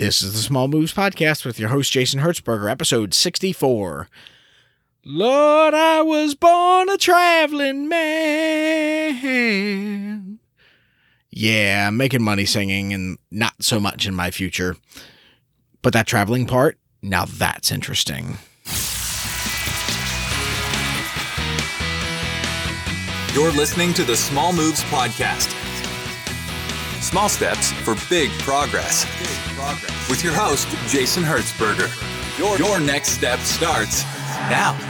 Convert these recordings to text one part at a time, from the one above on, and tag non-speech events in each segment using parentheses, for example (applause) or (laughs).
This is the Small Moves Podcast with your host, Jason Hertzberger, episode 64. Lord, I was born a traveling man. Yeah, I'm making money singing and not so much in my future. But that traveling part, now that's interesting. You're listening to the Small Moves Podcast. Small steps for big progress. With your host, Jason Hertzberger. Your, your next step starts now.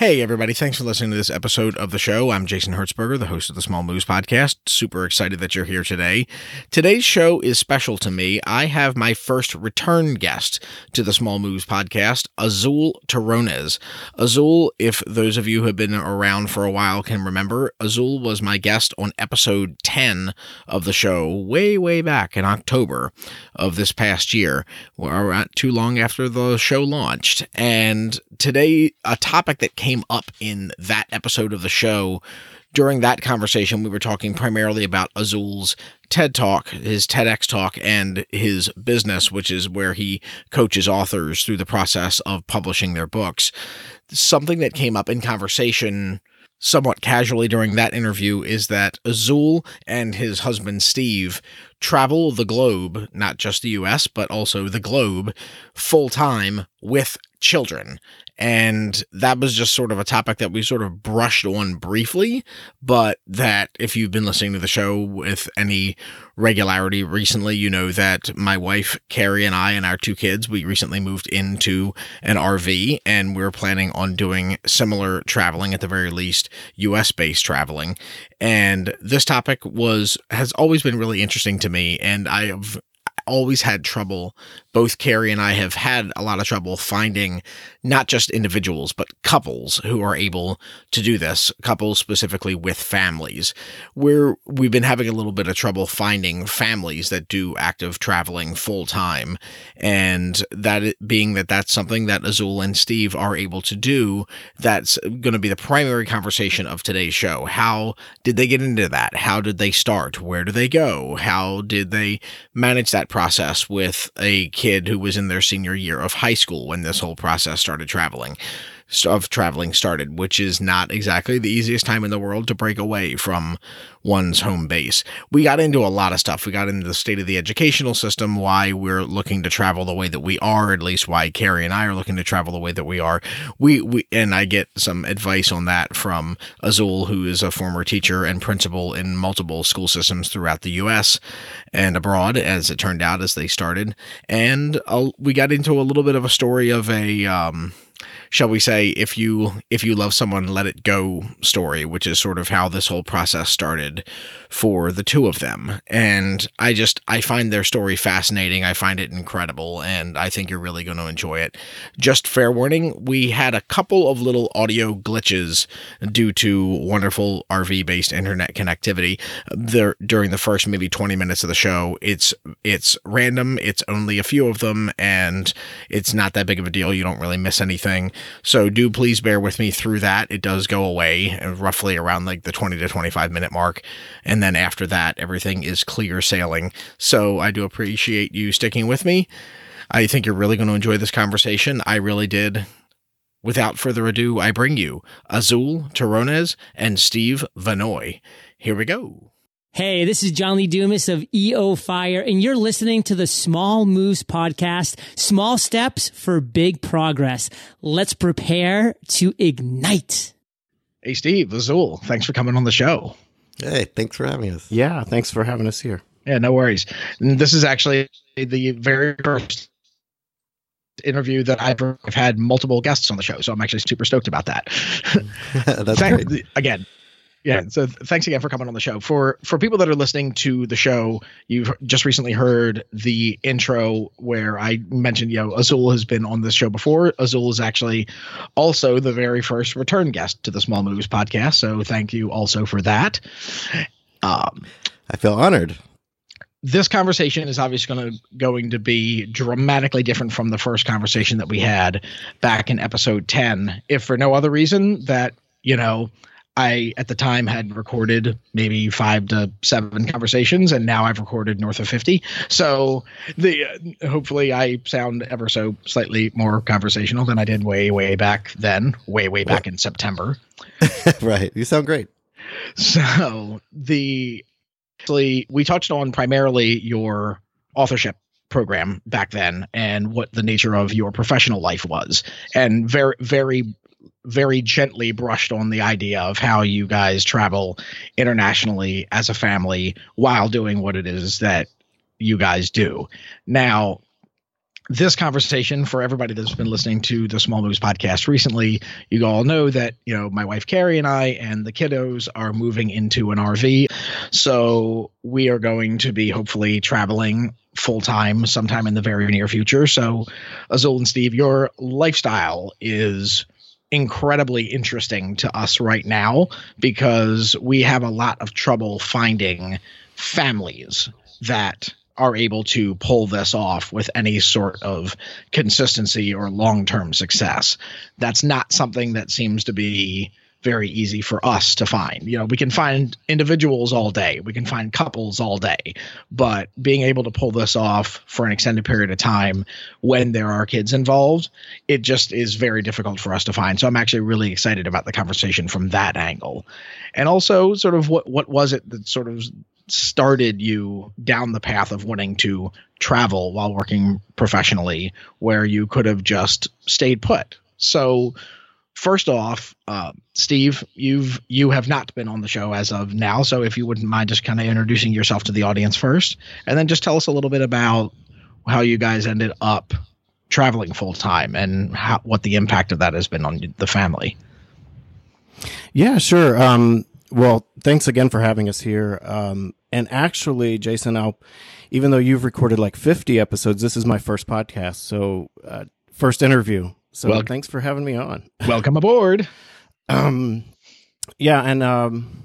Hey, everybody. Thanks for listening to this episode of the show. I'm Jason Hertzberger, the host of the Small Moves Podcast. Super excited that you're here today. Today's show is special to me. I have my first return guest to the Small Moves Podcast, Azul Terronez. Azul, if those of you who have been around for a while can remember, Azul was my guest on episode 10 of the show way, way back in October of this past year, or uh, not too long after the show launched. And today, a topic that came came up in that episode of the show. During that conversation, we were talking primarily about Azul's TED Talk, his TEDx talk, and his business, which is where he coaches authors through the process of publishing their books. Something that came up in conversation somewhat casually during that interview is that Azul and his husband Steve travel the globe, not just the US, but also the globe, full time with children. And that was just sort of a topic that we sort of brushed on briefly, but that if you've been listening to the show with any regularity recently, you know that my wife, Carrie, and I, and our two kids, we recently moved into an RV and we're planning on doing similar traveling, at the very least, US based traveling. And this topic was, has always been really interesting to me. And I have always had trouble. Both Carrie and I have had a lot of trouble finding not just individuals, but couples who are able to do this, couples specifically with families. Where we've been having a little bit of trouble finding families that do active traveling full time. And that being that that's something that Azul and Steve are able to do, that's going to be the primary conversation of today's show. How did they get into that? How did they start? Where do they go? How did they manage that process with a kid who was in their senior year of high school when this whole process started traveling of traveling started, which is not exactly the easiest time in the world to break away from one's home base. We got into a lot of stuff. We got into the state of the educational system, why we're looking to travel the way that we are, at least why Carrie and I are looking to travel the way that we are. We, we and I get some advice on that from Azul, who is a former teacher and principal in multiple school systems throughout the US and abroad, as it turned out as they started. And uh, we got into a little bit of a story of a um, shall we say, if you if you love someone, let it go story, which is sort of how this whole process started for the two of them. And I just I find their story fascinating. I find it incredible, and I think you're really going to enjoy it. Just fair warning, we had a couple of little audio glitches due to wonderful RV based internet connectivity there during the first maybe 20 minutes of the show. It's it's random. It's only a few of them, and it's not that big of a deal. You don't really miss anything. So do please bear with me through that. It does go away uh, roughly around like the 20 to 25 minute mark. And then after that, everything is clear sailing. So I do appreciate you sticking with me. I think you're really going to enjoy this conversation. I really did. Without further ado, I bring you Azul Terronez and Steve Vannoy. Here we go. Hey, this is John Lee Dumas of EO Fire, and you're listening to the Small Moves podcast, Small Steps for Big Progress. Let's prepare to ignite. Hey, Steve, Azul, thanks for coming on the show. Hey, thanks for having us. Yeah, thanks for having us here. Yeah, no worries. And this is actually the very first interview that I've, I've had multiple guests on the show, so I'm actually super stoked about that. (laughs) That's great. Again, yeah. So thanks again for coming on the show. For for people that are listening to the show, you've just recently heard the intro where I mentioned, you know, Azul has been on this show before. Azul is actually also the very first return guest to the Small Moves podcast. So thank you also for that. Um, I feel honored. this conversation is obviously going to going to be dramatically different from the first conversation that we had back in episode 10 if for no other reason that you know i at the time had recorded maybe five to seven conversations and now i've recorded north of 50 so the uh, hopefully i sound ever so slightly more conversational than i did way way back then way way back in september. (laughs) Right. You sound great. So the actually we touched on primarily your authorship program back then and what the nature of your professional life was. And very very very gently brushed on the idea of how you guys travel internationally as a family while doing what it is that you guys do now this conversation for everybody that's been listening to the Small Moves podcast recently, you all know that, you know, my wife Carrie and I and the kiddos are moving into an RV. So we are going to be hopefully traveling full time sometime in the very near future. So, Azul and Steve, your lifestyle is incredibly interesting to us right now because we have a lot of trouble finding families that are able to pull this off with any sort of consistency or long term success. That's not something that seems to be very easy for us to find. You know, we can find individuals all day, we can find couples all day, but being able to pull this off for an extended period of time when there are kids involved, it just is very difficult for us to find. So I'm actually really excited about the conversation from that angle. And also sort of what what was it that sort of started you down the path of wanting to travel while working professionally where you could have just stayed put. So first off, uh, Steve, you've you have not been on the show as of now. So if you wouldn't mind just kind of introducing yourself to the audience first, and then just tell us a little bit about how you guys ended up traveling full time and how, what the impact of that has been on the family. Yeah, sure. Um, well, thanks again for having us here. Um, and actually, Jason, I'll, even though you've recorded like 50 episodes, this is my first podcast. So, uh, first interview. So, well, thanks for having me on. (laughs) Welcome aboard. um, yeah. And, um,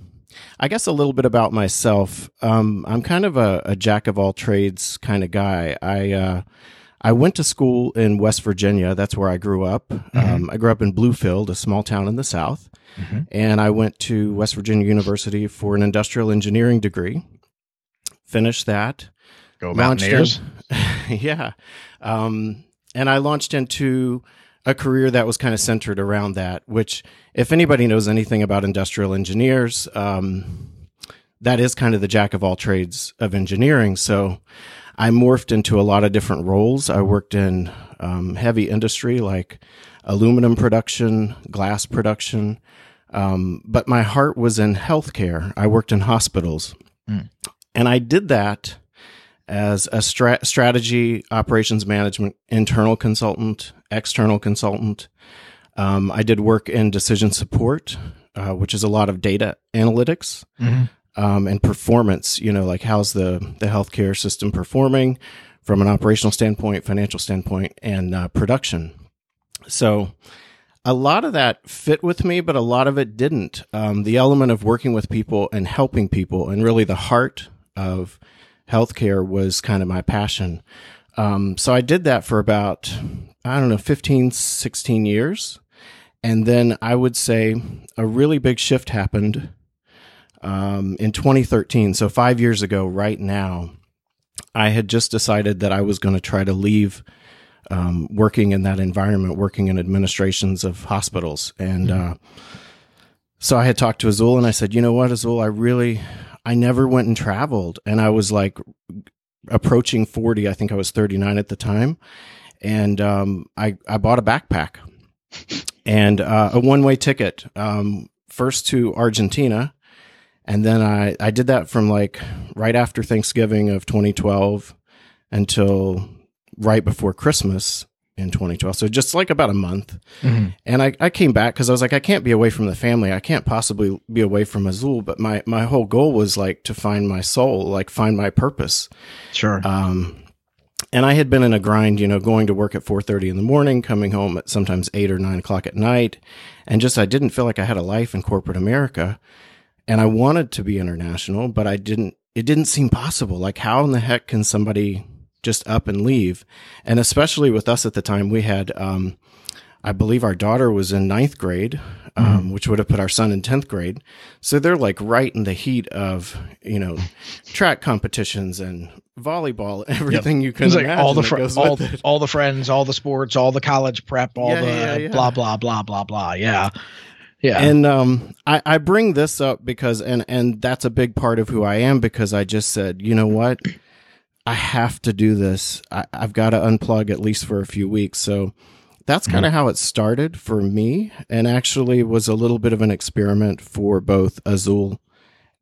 I guess a little bit about myself. Um, I'm kind of a, a, jack of all trades kind of guy. I, uh, I went to school in West Virginia. That's where I grew up. Mm-hmm. Um, I grew up in Bluefield, a small town in the South. Mm-hmm. And I went to West Virginia University for an industrial engineering degree. Finished that. Go Mountaineers. (laughs) yeah. Um, and I launched into a career that was kind of centered around that, which, if anybody knows anything about industrial engineers, um, that is kind of the jack of all trades of engineering. So I morphed into a lot of different roles. I worked in um, heavy industry like aluminum production, glass production, um, but my heart was in healthcare. I worked in hospitals. Mm. And I did that as a stra- strategy, operations management, internal consultant, external consultant. Um, I did work in decision support, uh, which is a lot of data analytics mm-hmm. um, and performance. You know, like how's the the healthcare system performing from an operational standpoint, financial standpoint, and uh, production. So a lot of that fit with me, but a lot of it didn't. Um, the element of working with people and helping people, and really the heart of healthcare was kind of my passion. Um, so I did that for about, I don't know, 15, 16 years. And then I would say a really big shift happened um, in 2013. So five years ago, right now, I had just decided that I was going to try to leave um, working in that environment, working in administrations of hospitals. And mm-hmm. uh, so I had talked to Azul and I said, you know what, Azul, I really, I never went and traveled. And I was like approaching 40. I think I was 39 at the time. And um, I, I bought a backpack and uh, a one way ticket, um, first to Argentina. And then I, I did that from like right after Thanksgiving of 2012 until right before Christmas in 2012. So just like about a month. Mm-hmm. And I, I came back because I was like, I can't be away from the family. I can't possibly be away from Azul. But my, my whole goal was like to find my soul, like find my purpose. Sure. Um, and I had been in a grind, you know, going to work at 4:30 in the morning, coming home at sometimes eight or nine o'clock at night, and just I didn't feel like I had a life in corporate America, and I wanted to be international, but I didn't it didn't seem possible. Like, how in the heck can somebody just up and leave? And especially with us at the time, we had, um, I believe our daughter was in ninth grade, um, mm-hmm. which would have put our son in 10th grade. So they're like right in the heat of, you know, track competitions and volleyball, (laughs) everything yep. you can like all the fr- all, all the friends, all the sports, all the college prep, all yeah, the yeah, yeah. blah blah blah blah blah. Yeah. Yeah. And um, I, I bring this up because and and that's a big part of who I am because I just said, you know what? I have to do this. I, I've got to unplug at least for a few weeks. So that's kind of mm-hmm. how it started for me and actually was a little bit of an experiment for both Azul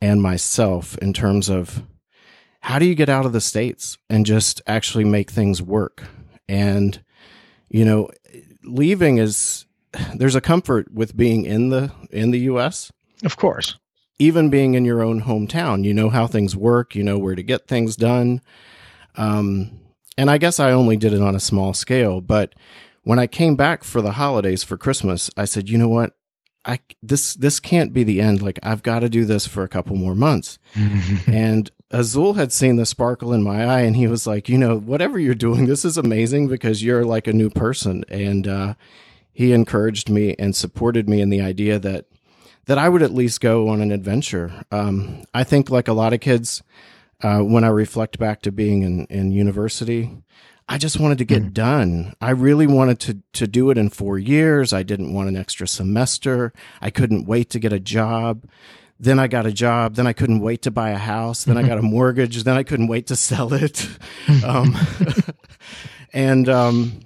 and myself in terms of how do you get out of the states and just actually make things work? And you know leaving is there's a comfort with being in the in the US of course. Even being in your own hometown you know how things work you know where to get things done. Um and I guess I only did it on a small scale but when I came back for the holidays for Christmas, I said, you know what? I this this can't be the end. Like I've got to do this for a couple more months. (laughs) and Azul had seen the sparkle in my eye, and he was like, you know, whatever you're doing, this is amazing because you're like a new person. And uh, he encouraged me and supported me in the idea that that I would at least go on an adventure. Um, I think, like a lot of kids, uh, when I reflect back to being in in university, I just wanted to get mm. done. I really wanted to to do it in 4 years. I didn't want an extra semester. I couldn't wait to get a job. Then I got a job. Then I couldn't wait to buy a house. Then I got a (laughs) mortgage. Then I couldn't wait to sell it. (laughs) Um, (laughs) and um,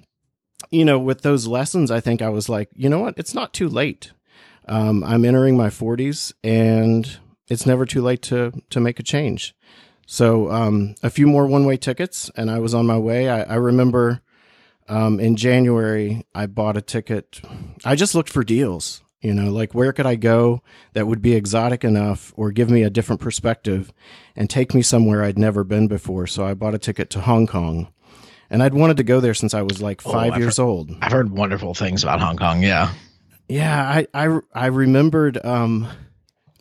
you know, with those lessons, I think I was like, you know what? It's not too late. Um, I'm entering my 40s, and it's never too late to to make a change. So um, a few more one way tickets, and I was on my way. I, I remember um, in January I bought a ticket. I just looked for deals. You know, like where could I go that would be exotic enough or give me a different perspective and take me somewhere I'd never been before. So I bought a ticket to Hong Kong. And I'd wanted to go there since I was like oh, five oh, years heard, old. I've heard wonderful things about Hong Kong. Yeah. Yeah. I, I, I remembered um,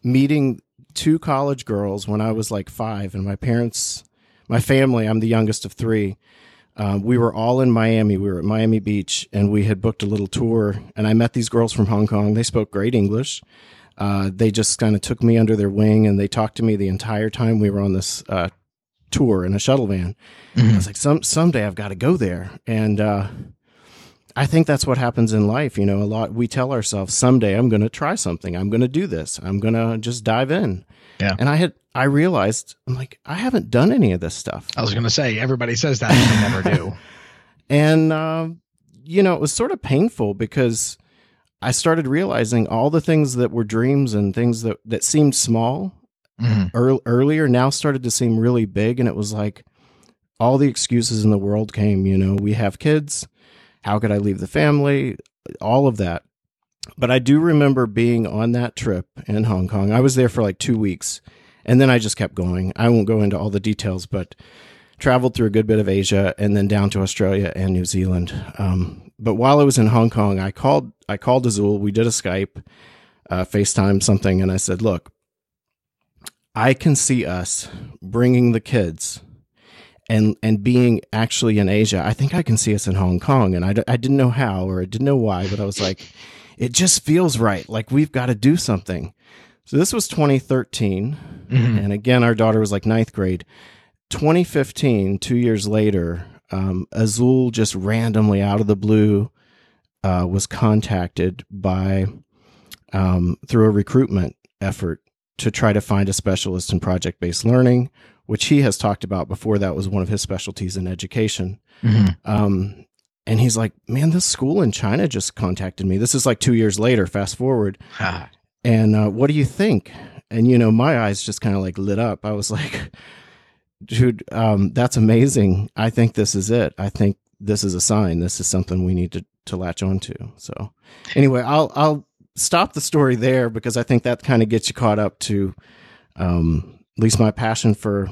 meeting two college girls when I was like five, and my parents, my family, I'm the youngest of three. Um, we were all in Miami. We were at Miami Beach, and we had booked a little tour. And I met these girls from Hong Kong. They spoke great English. Uh, they just kind of took me under their wing, and they talked to me the entire time we were on this uh, tour in a shuttle van. Mm-hmm. I was like, some someday I've got to go there, and uh, I think that's what happens in life. You know, a lot we tell ourselves someday I'm going to try something. I'm going to do this. I'm going to just dive in. Yeah. And I had I realized I'm like I haven't done any of this stuff. I was going to say everybody says that they never do. (laughs) And uh, you know, it was sort of painful because I started realizing all the things that were dreams and things that that seemed small mm-hmm. er- earlier now started to seem really big and it was like all the excuses in the world came, you know, we have kids, how could I leave the family? All of that. But I do remember being on that trip in Hong Kong. I was there for like two weeks and then I just kept going. I won't go into all the details, but traveled through a good bit of Asia and then down to Australia and New Zealand. Um, but while I was in Hong Kong, I called I called Azul. We did a Skype, uh, FaceTime something, and I said, "Look, I can see us bringing the kids and and being actually in Asia, I think I can see us in Hong Kong. And I, I didn't know how or I didn't know why, but I was like, it just feels right. Like we've got to do something. So this was 2013. Mm-hmm. And again, our daughter was like ninth grade. 2015, two years later, um, Azul just randomly out of the blue uh, was contacted by um, through a recruitment effort to try to find a specialist in project based learning which he has talked about before. That was one of his specialties in education. Mm-hmm. Um, and he's like, man, this school in China just contacted me. This is like two years later, fast forward. and uh, what do you think? And, you know, my eyes just kind of like lit up. I was (laughs) like, dude, um, that's amazing. I think this is it. I think this is a sign. This is something we need to, to latch onto. So anyway, I'll, I'll stop the story there because I think that kind of gets you caught up to, um, at least my passion for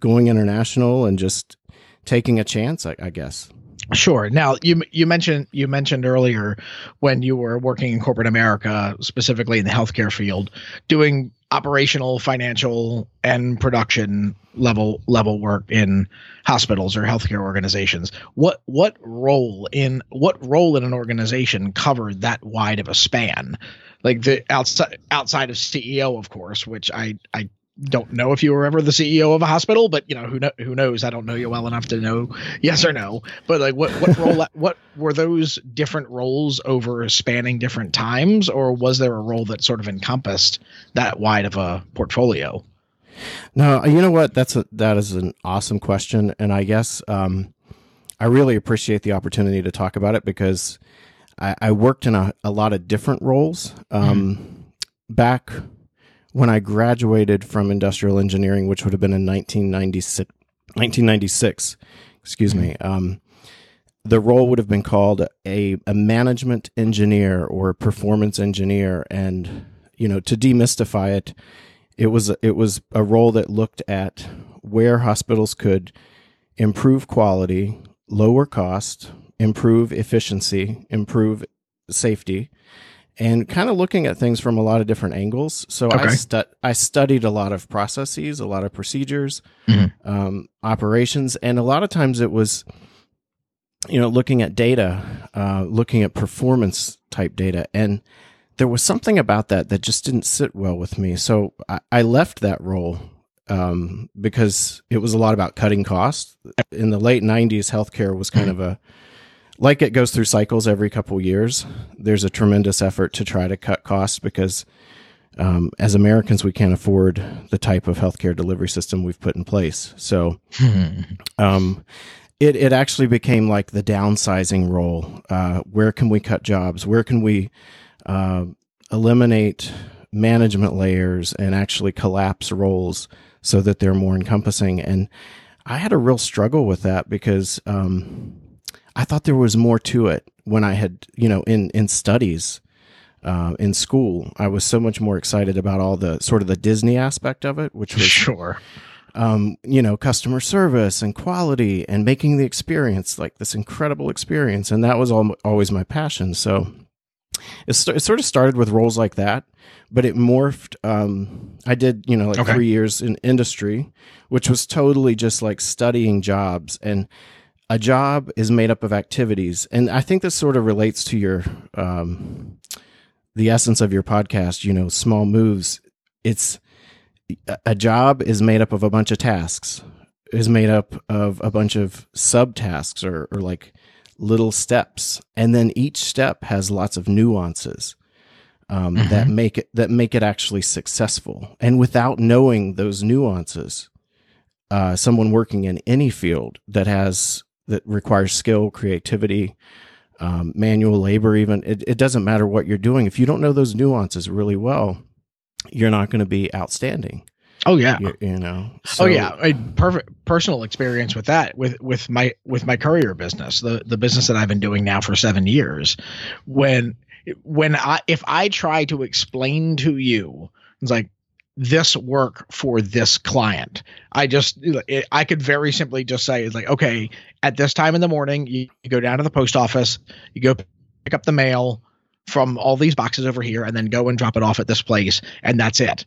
going international and just taking a chance, I, I guess. Sure. Now you you mentioned you mentioned earlier when you were working in corporate America, specifically in the healthcare field, doing operational, financial, and production level level work in hospitals or healthcare organizations. What what role in what role in an organization covered that wide of a span? Like the outside outside of CEO, of course, which I I don't know if you were ever the CEO of a hospital, but you know who know, who knows? I don't know you well enough to know yes or no. But like, what what role? (laughs) what were those different roles over spanning different times, or was there a role that sort of encompassed that wide of a portfolio? No, you know what? That's a that is an awesome question, and I guess um, I really appreciate the opportunity to talk about it because I, I worked in a, a lot of different roles um, mm. back when I graduated from industrial engineering, which would have been in 1996, 1996 excuse me, um, the role would have been called a, a management engineer or a performance engineer. And, you know, to demystify it, it was, it was a role that looked at where hospitals could improve quality, lower cost, improve efficiency, improve safety, and kind of looking at things from a lot of different angles. So okay. I, stu- I studied a lot of processes, a lot of procedures, mm-hmm. um, operations, and a lot of times it was, you know, looking at data, uh, looking at performance type data, and there was something about that that just didn't sit well with me. So I, I left that role um, because it was a lot about cutting costs. In the late '90s, healthcare was kind mm-hmm. of a like it goes through cycles every couple years. There's a tremendous effort to try to cut costs because um, as Americans, we can't afford the type of healthcare delivery system we've put in place. So, (laughs) um, it it actually became like the downsizing role. Uh, where can we cut jobs? Where can we uh, eliminate management layers and actually collapse roles so that they're more encompassing? And I had a real struggle with that because um, I thought there was more to it when I had, you know, in in studies uh, in school. I was so much more excited about all the sort of the Disney aspect of it, which was sure, um, you know, customer service and quality and making the experience like this incredible experience, and that was all, always my passion. So it, st- it sort of started with roles like that, but it morphed. Um, I did, you know, like okay. three years in industry, which was totally just like studying jobs and a job is made up of activities, and I think this sort of relates to your um, the essence of your podcast. You know, small moves. It's a job is made up of a bunch of tasks. Is made up of a bunch of subtasks or, or like little steps, and then each step has lots of nuances. Um, mm-hmm. that make it that make it actually successful. And without knowing those nuances, uh, someone working in any field that has that requires skill, creativity, um, manual labor, even. It, it doesn't matter what you're doing. If you don't know those nuances really well, you're not going to be outstanding. Oh yeah, you, you know. So, oh yeah, a perfect personal experience with that with with my with my courier business, the the business that I've been doing now for seven years. When when I if I try to explain to you, it's like this work for this client. I just it, I could very simply just say it's like okay, at this time in the morning, you, you go down to the post office, you go pick up the mail from all these boxes over here, and then go and drop it off at this place, and that's it.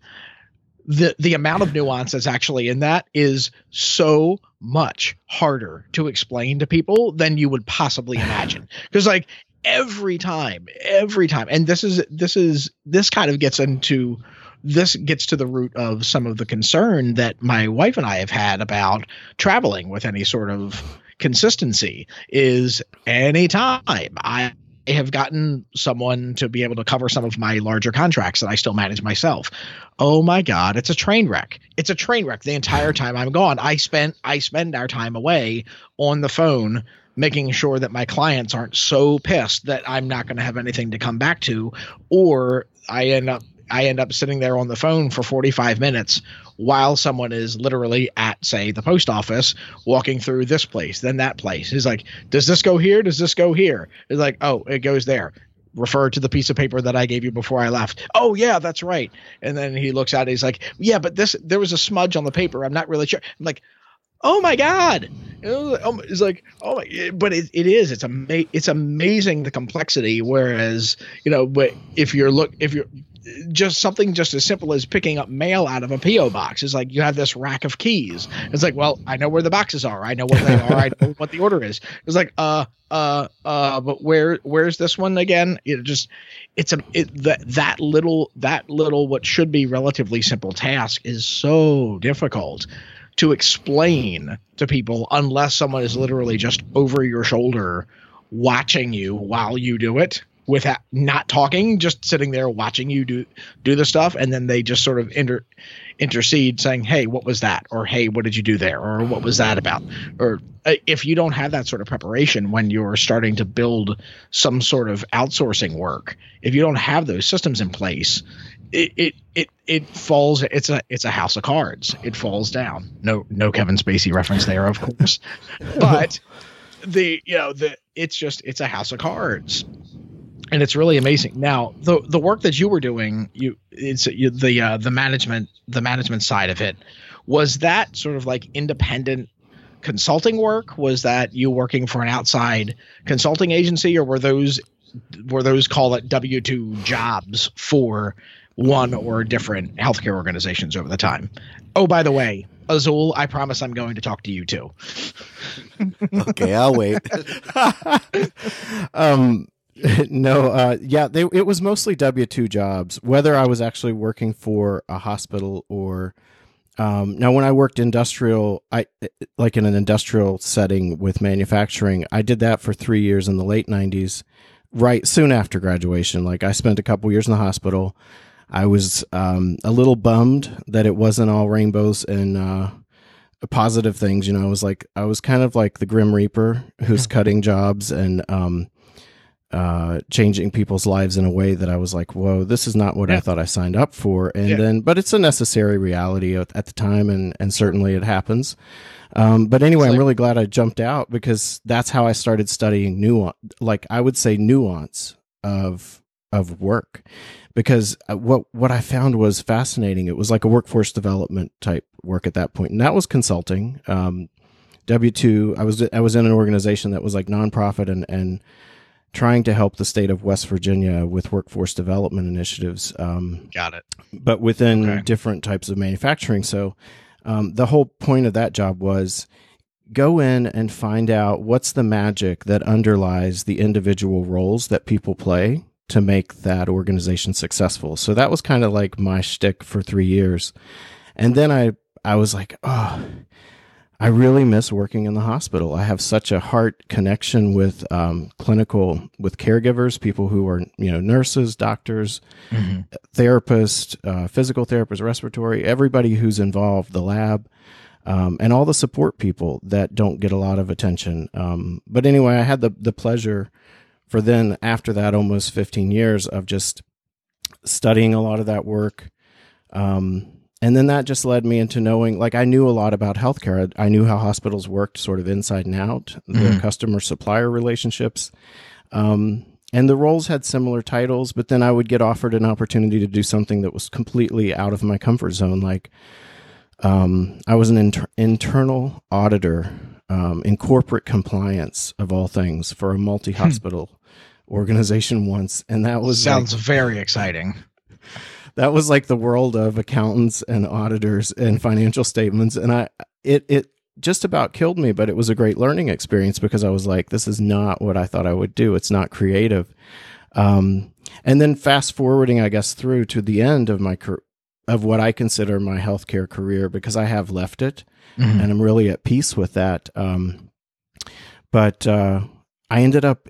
The the amount of nuance that's actually in that is so much harder to explain to people than you would possibly imagine. (sighs) Because like every time, every time, and this is this is this kind of gets into this gets to the root of some of the concern that my wife and I have had about traveling with any sort of consistency is anytime I have gotten someone to be able to cover some of my larger contracts that I still manage myself. Oh my god, it's a train wreck. It's a train wreck the entire time I'm gone. I spent I spend our time away on the phone making sure that my clients aren't so pissed that I'm not going to have anything to come back to or I end up I end up sitting there on the phone for 45 minutes while someone is literally at, say, the post office walking through this place, then that place. He's like, does this go here? Does this go here? It's like, oh, it goes there. Refer to the piece of paper that I gave you before I left. Oh, yeah, that's right. And then he looks at it. He's like, yeah, but this, there was a smudge on the paper. I'm not really sure. I'm like, oh my god. Um, it's like oh my, but it, it is it's ama- it's amazing the complexity whereas you know but if you're look if you're just something just as simple as picking up mail out of a PO box is like you have this rack of keys. It's like, well, I know where the boxes are. I know what they are. I know what the order is. It's like, uh, uh, uh, but where, where's this one again? It just, it's a, it, that, that little, that little, what should be relatively simple task is so difficult to explain to people unless someone is literally just over your shoulder watching you while you do it without not talking, just sitting there watching you do do the stuff, and then they just sort of inter, intercede, saying, "Hey, what was that?" or "Hey, what did you do there?" or "What was that about?" Or uh, if you don't have that sort of preparation when you're starting to build some sort of outsourcing work, if you don't have those systems in place, it it it, it falls. It's a it's a house of cards. It falls down. No no Kevin Spacey reference there, of course, (laughs) but the you know the it's just it's a house of cards and it's really amazing. Now, the the work that you were doing, you it's you, the uh, the management the management side of it was that sort of like independent consulting work. Was that you working for an outside consulting agency, or were those were those call it W two jobs for one or different healthcare organizations over the time? Oh, by the way, Azul, I promise I'm going to talk to you too. okay, I'll wait. (laughs) (laughs) um (laughs) no, uh, yeah, they, it was mostly W two jobs. Whether I was actually working for a hospital or um, now, when I worked industrial, I like in an industrial setting with manufacturing, I did that for three years in the late '90s, right soon after graduation. Like I spent a couple years in the hospital. I was um, a little bummed that it wasn't all rainbows and uh, positive things. You know, I was like, I was kind of like the Grim Reaper who's (laughs) cutting jobs and um, uh, changing people's lives in a way that I was like, whoa, this is not what yeah. I thought I signed up for. And yeah. then, but it's a necessary reality at, at, the time, and, and certainly it happens. Um, but anyway, like, I'm really glad I jumped out because that's how I started studying nuance, like I would say nuance of of work because uh, what what I found was fascinating. It was like a workforce development type work at that point, and that was consulting. Um, W two. I was I was in an organization that was like nonprofit and and trying to help the state of West Virginia with workforce development initiatives. Um, Got it. But within okay. different types of manufacturing. So um, the whole point of that job was go in and find out what's the magic that underlies the individual roles that people play to make that organization successful. So that was kind of like my shtick for three years. And then I, I was like, oh, I really miss working in the hospital. I have such a heart connection with um, clinical, with caregivers, people who are you know nurses, doctors, mm-hmm. therapists, uh, physical therapists, respiratory, everybody who's involved, the lab, um, and all the support people that don't get a lot of attention. Um, but anyway, I had the the pleasure for then after that almost 15 years of just studying a lot of that work. Um, and then that just led me into knowing like i knew a lot about healthcare i, knew how hospitals worked sort of inside and out the mm-hmm. customer supplier relationships um, and the roles had similar titles but then i would get offered an opportunity to do something that was completely out of my comfort zone like um, i was an inter- internal auditor um, in corporate compliance of all things for a multi-hospital hmm. organization once and that was sounds like, very exciting that was like the world of accountants and auditors and financial statements and i it it just about killed me but it was a great learning experience because i was like this is not what i thought i would do. It's not creative. Um, and then fast forwarding i guess through to the end of my career, of what i consider my healthcare career because i have left it mm-hmm. and i'm really at peace with that. Um, but uh, i ended up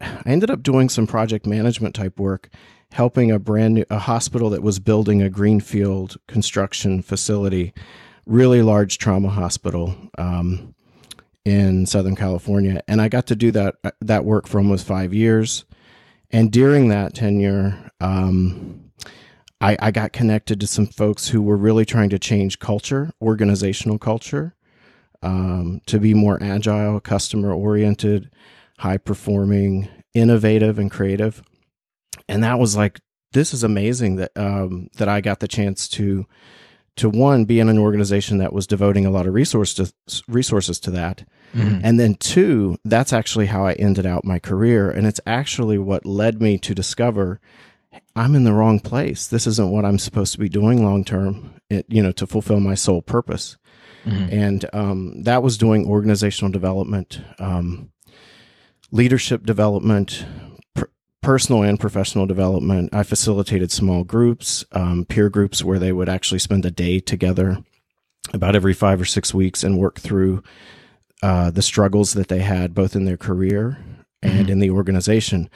i ended up doing some project management type work helping a brand new a hospital that was building a greenfield construction facility, really large trauma hospital um, in Southern California, and I got to do that that work for almost five years. And during that tenure, um, I, I got connected to some folks who were really trying to change culture, organizational culture, um, to be more agile, customer oriented, high performing, innovative, and creative and that was like this is amazing that um, that I got the chance to to one be in an organization that was devoting a lot of resources resources to that, mm-hmm. and then two, that's actually how I ended out my career, and it's actually what led me to discover I'm in the wrong place. This isn't what I'm supposed to be doing long term. You know, to fulfill my sole purpose, mm-hmm. and um, that was doing organizational development, um, leadership development, personal and professional development. I facilitated small groups, um, peer groups where they would actually spend a day together about every five or six weeks and work through uh, the struggles that they had both in their career and mm-hmm. in the organization.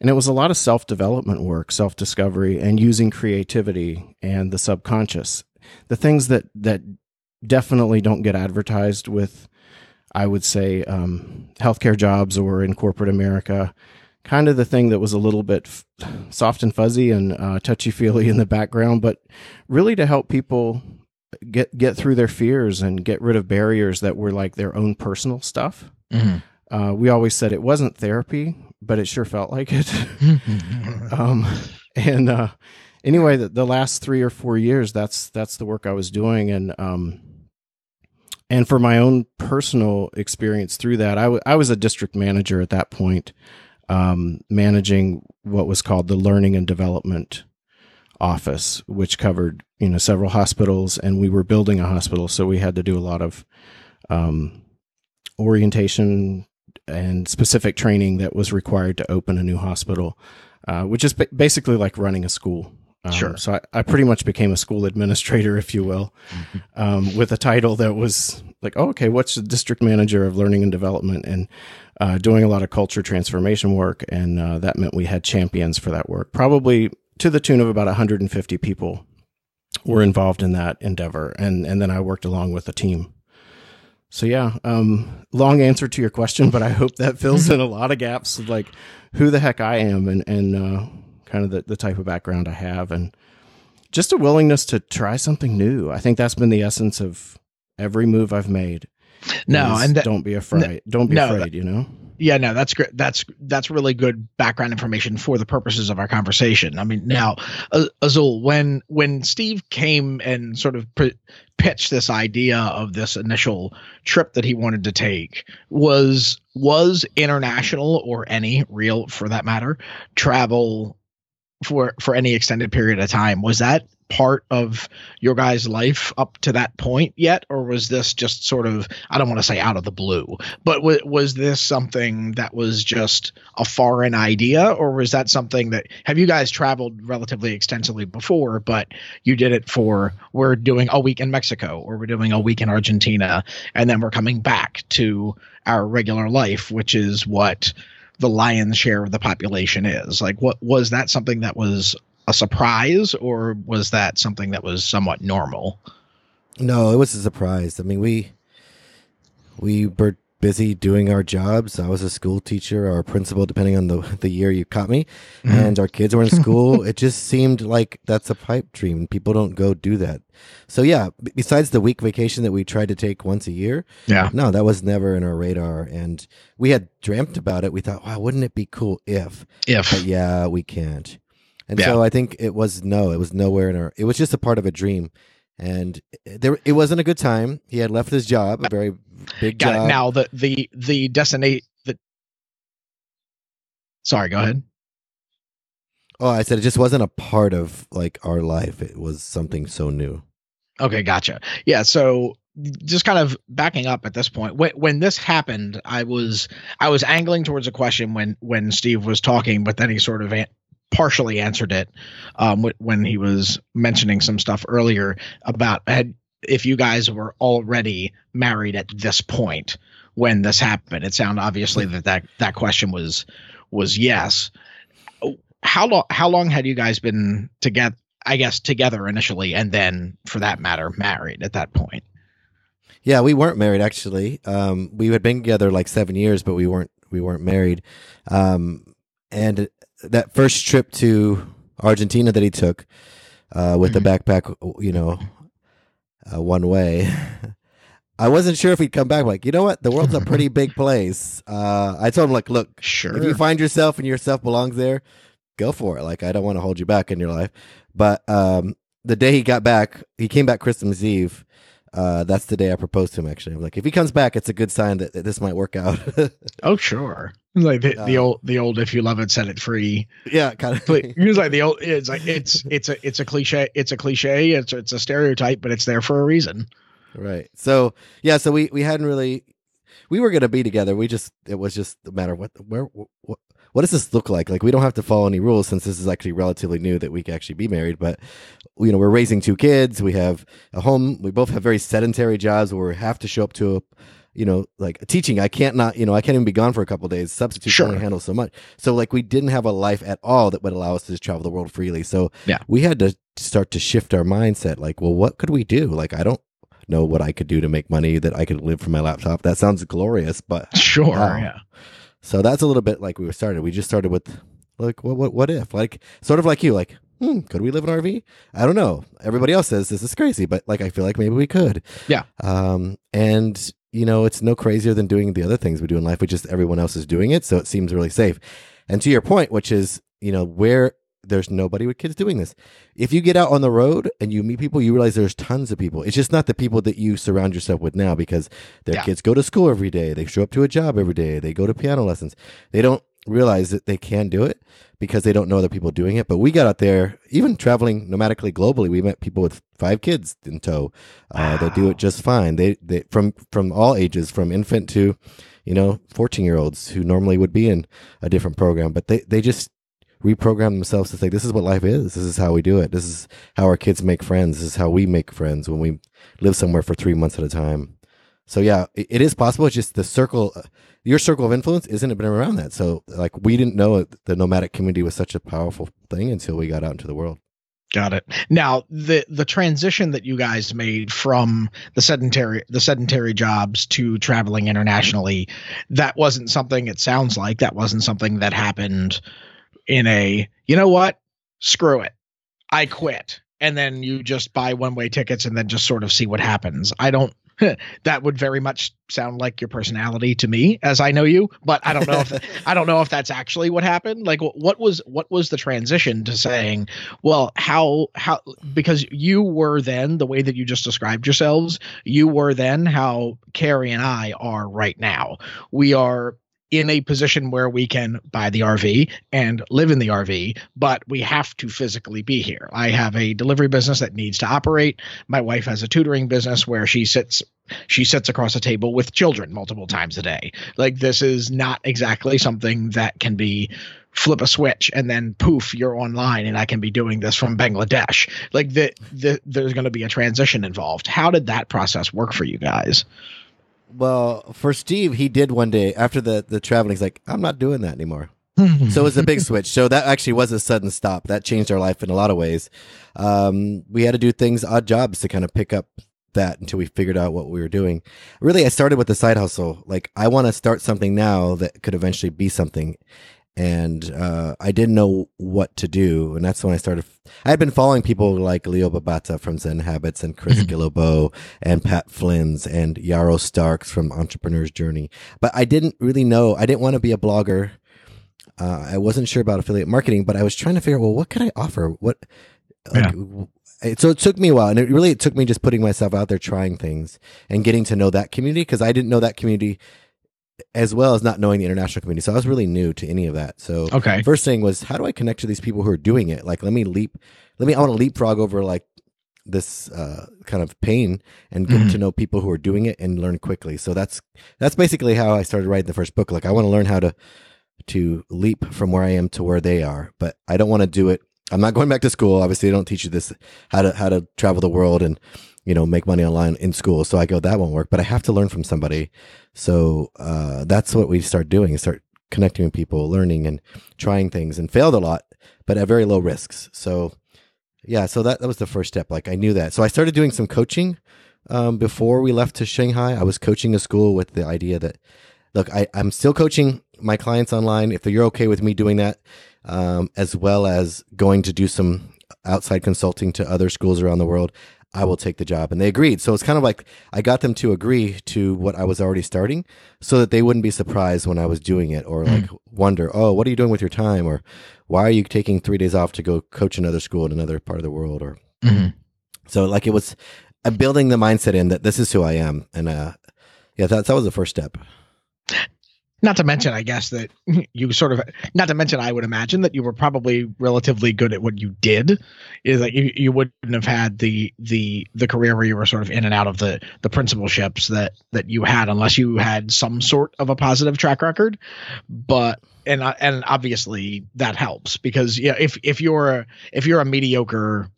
And it was a lot of self development work, self discovery, and using creativity and the subconscious. The things that, that definitely don't get advertised with, I would say, um, healthcare jobs or in corporate America kind of the thing that was a little bit f- soft and fuzzy and uh, touchy feely in the background, but really to help people get get through their fears and get rid of barriers that were like their own personal stuff. Mm-hmm. Uh, we always said it wasn't therapy, but it sure felt like it. (laughs) um, and uh, anyway, the, the, last three or four years, that's that's the work I was doing, and um, and for my own personal experience through that, I, w- I was a district manager at that point um, managing what was called the Learning and Development Office, which covered you know several hospitals, and we were building a hospital, so we had to do a lot of um, orientation and specific training that was required to open a new hospital, uh, which is ba- basically like running a school. Um, sure. So I, I, pretty much became a school administrator, (laughs) if you will, mm-hmm. um, with a title that was like, oh, okay, what's the district manager of learning and development? And uh, doing a lot of culture transformation work, and uh, that meant we had champions for that work. Probably to the tune of about 150 people were involved in that endeavor, and and then I worked along with a team. So yeah, um, long answer to your question, but I hope that fills in a lot of gaps of like who the heck I am and and uh, kind of the, the type of background I have, and just a willingness to try something new. I think that's been the essence of every move I've made no, and that, don't be afraid. No, don't be no, afraid. You know. Yeah, no, that's great. That's that's really good background information for the purposes of our conversation. I mean, now Azul, when when Steve came and sort of pre- pitched this idea of this initial trip that he wanted to take, was was international or any real, for that matter, travel for for any extended period of time. Was that part of your guys' life up to that point yet, or was this just sort of I don't want to say out of the blue, but w- was this something that was just a foreign idea, or was that something that have you guys traveled relatively extensively before, but you did it for we're doing a week in Mexico or we're doing a week in Argentina, and then we're coming back to our regular life, which is what the lion's share of the population is. Like, what was that something that was a surprise, or was that something that was somewhat normal? No, it was a surprise. I mean, we we were busy doing our jobs. I was a school teacher or a principal, depending on the (laughs) the year you caught me, mm-hmm. and our kids were in (laughs) school. it just seemed like that's a pipe dream. People don't go do that. So yeah, besides the week vacation that we tried to take once a year, yeah, no, that was never in our radar. And we had dreamt about it. We thought, wow, wouldn't it be cool if? If, but yeah, we can't. And yeah. so I think it was no, it was nowhere in our. It was just a part of a dream, and there it wasn't a good time. He had left his job, a very big Got job. It. Now the the the destinate the. Sorry, go ahead. Oh, I said it just wasn't a part of like our life. It was something so new. Okay, gotcha. Yeah, so just kind of backing up at this point when, when this happened i was i was angling towards a question when when steve was talking but then he sort of partially answered it um, when he was mentioning some stuff earlier about had, if you guys were already married at this point when this happened. It sounded obviously that that, that question was was yes. How long how long had you guys been together? I guess together initially, and then for that matter, married at that point. Yeah, we weren't married actually. Um, we had been together like seven years, but we weren't we weren't married. Um, and that first trip to Argentina that he took uh, with mm-hmm. the backpack, you know, uh, one way. (laughs) I wasn't sure if he'd come back. Like, you know what? The world's a pretty big place. Uh, I told him, like, look, sure. if you find yourself and yourself belongs there, go for it. Like, I don't want to hold you back in your life. But um, the day he got back, he came back Christmas Eve. Uh, that's the day I proposed to him. Actually, I'm like, if he comes back, it's a good sign that, that this might work out. (laughs) Oh, sure. Like the, the Uh, old, the old, if you love it, set it free. yeah, kind of. But it's like the old. It's like it's it's a it's a cliche. It's a cliche. It's it's a stereotype, but it's there for a reason. Right. So yeah, so we we hadn't really we were gonna be together. We just it was just a matter of what where what what does this look like? Like we don't have to follow any rules since this is actually relatively new that we can actually be married. But you know we're raising two kids. We have a home. We both have very sedentary jobs where we have to show up to a you know like teaching. I can't not you know I can't even be gone for a couple days. Substitute Sure. only handle so much. So like we didn't have a life at all that would allow us to just travel the world freely. So Yeah. we had to start to shift our mindset. Like well, what could we do? Like I don't know what I could do to make money that I could live from my laptop. That sounds glorious, but Sure. Wow. Yeah. so that's a little bit like we were started. We just started with like what what what if? Like sort of like you, like, hmm, could we live in an RV? I don't know. Everybody else says this is crazy, but like I feel like maybe we could. Yeah. Um and you know, it's no crazier than doing the other things we do in life, which just everyone else is doing it, so it seems really safe. And to your point, which is, you know, where there's nobody with kids doing this. If you get out on the road and you meet people, you realize there's tons of people. It's just not the people that you surround yourself with now because their Yeah. kids go to school every day. They show up to a job every day. They go to piano lessons. They don't realize that they can do it because they don't know other people doing it. But we got out there, even traveling nomadically globally, we met people with five kids in tow. Uh, They do it just fine. They, they from from all ages, from infant to, you know, fourteen year olds who normally would be in a different program, but they they just reprogram themselves to say this is what life is. This is how we do it. This is how our kids make friends. This is how we make friends when we live somewhere for three months at a time. So yeah, it, it is possible. It's just the circle, your circle of influence isn't been around that. So like we didn't know the nomadic community was such a powerful thing until we got out into the world. Got it. Now the the transition that you guys made from the sedentary the sedentary jobs to traveling internationally, that wasn't something. It sounds like that wasn't something that happened in a you know what screw it I quit and then you just buy one way tickets and then just sort of see what happens. I don't. (laughs) that would very much sound like your personality to me as I know you, but I don't know if (laughs) I don't know if that's actually what happened. Like what was what was the transition to saying, well, how how because you were then the way that you just described yourselves, you were then how Carrie and I are right now. We are in a position where we can buy the RV and live in the RV, but we have to physically be here. I have a delivery business that needs to operate. My wife has a tutoring business where she sits she sits across a table with children multiple times a day. Like this is not exactly something that can be flip a switch and then poof you're online and I can be doing this from Bangladesh. Like the, the there's going to be a transition involved. How did that process work for you guys? Well, for Steve, he did one day after the the traveling. He's like, I'm not doing that anymore. (laughs) so it was a big switch. So that actually was a sudden stop. That changed our life in a lot of ways. Um, we had to do things, odd jobs, to kind of pick up that until we figured out what we were doing. Really, I started with the side hustle. Like, I want to start something now that could eventually be something. And uh, I didn't know what to do. And that's when I started. I had been following people like Leo Babauta from Zen Habits and Chris Guillebeau and Pat Flynn's and Yaro Starak from Entrepreneur's Journey. But I didn't really know. I didn't want to be a blogger. Uh, I wasn't sure about affiliate marketing, but I was trying to figure out, well, what can I offer? What, like, it- so it took me a while and it really, it took me just putting myself out there, trying things and getting to know that community. Cause I didn't know that community as well as not knowing the international community. So I was really new to any of that. So Okay. first thing was, how do I connect to these people who are doing it? Like, let me leap, let me, I want to leapfrog over like this uh, kind of pain and get Mhm. to know people who are doing it and learn quickly. So that's, that's basically how I started writing the first book. Like, I want to learn how to, to leap from where I am to where they are, but I don't want to do it. I'm not going back to school. Obviously, they don't teach you this how to how to travel the world and you know make money online in school. So I go that won't work. But I have to learn from somebody. So uh, that's what we start doing: start connecting with people, learning and trying things, and failed a lot, but at very low risks. So yeah, so that that was the first step. Like I knew that. So I started doing some coaching um, before we left to Shanghai. I was coaching a school with the idea that look, I, I'm still coaching my clients online. If you're okay with me doing that, um, as well as going to do some outside consulting to other schools around the world, I will take the job. And they agreed. So it's kind of like I got them to agree to what I was already starting so that they wouldn't be surprised when I was doing it or like wonder, oh, what are you doing with your time? Or why are you taking three days off to go coach another school in another part of the world? Or Mhm. So like it was uh, building the mindset in that this is who I am, and uh, yeah, that that was the first step. Not to mention, I guess that (laughs) you sort of, not to mention, I would imagine that you were probably relatively good at what you did. Is that you, you wouldn't have had the the the career where you were sort of in and out of the the principalships that that you had, unless you had some sort of a positive track record. But and uh, and obviously that helps because yeah, if if you're if you're a mediocre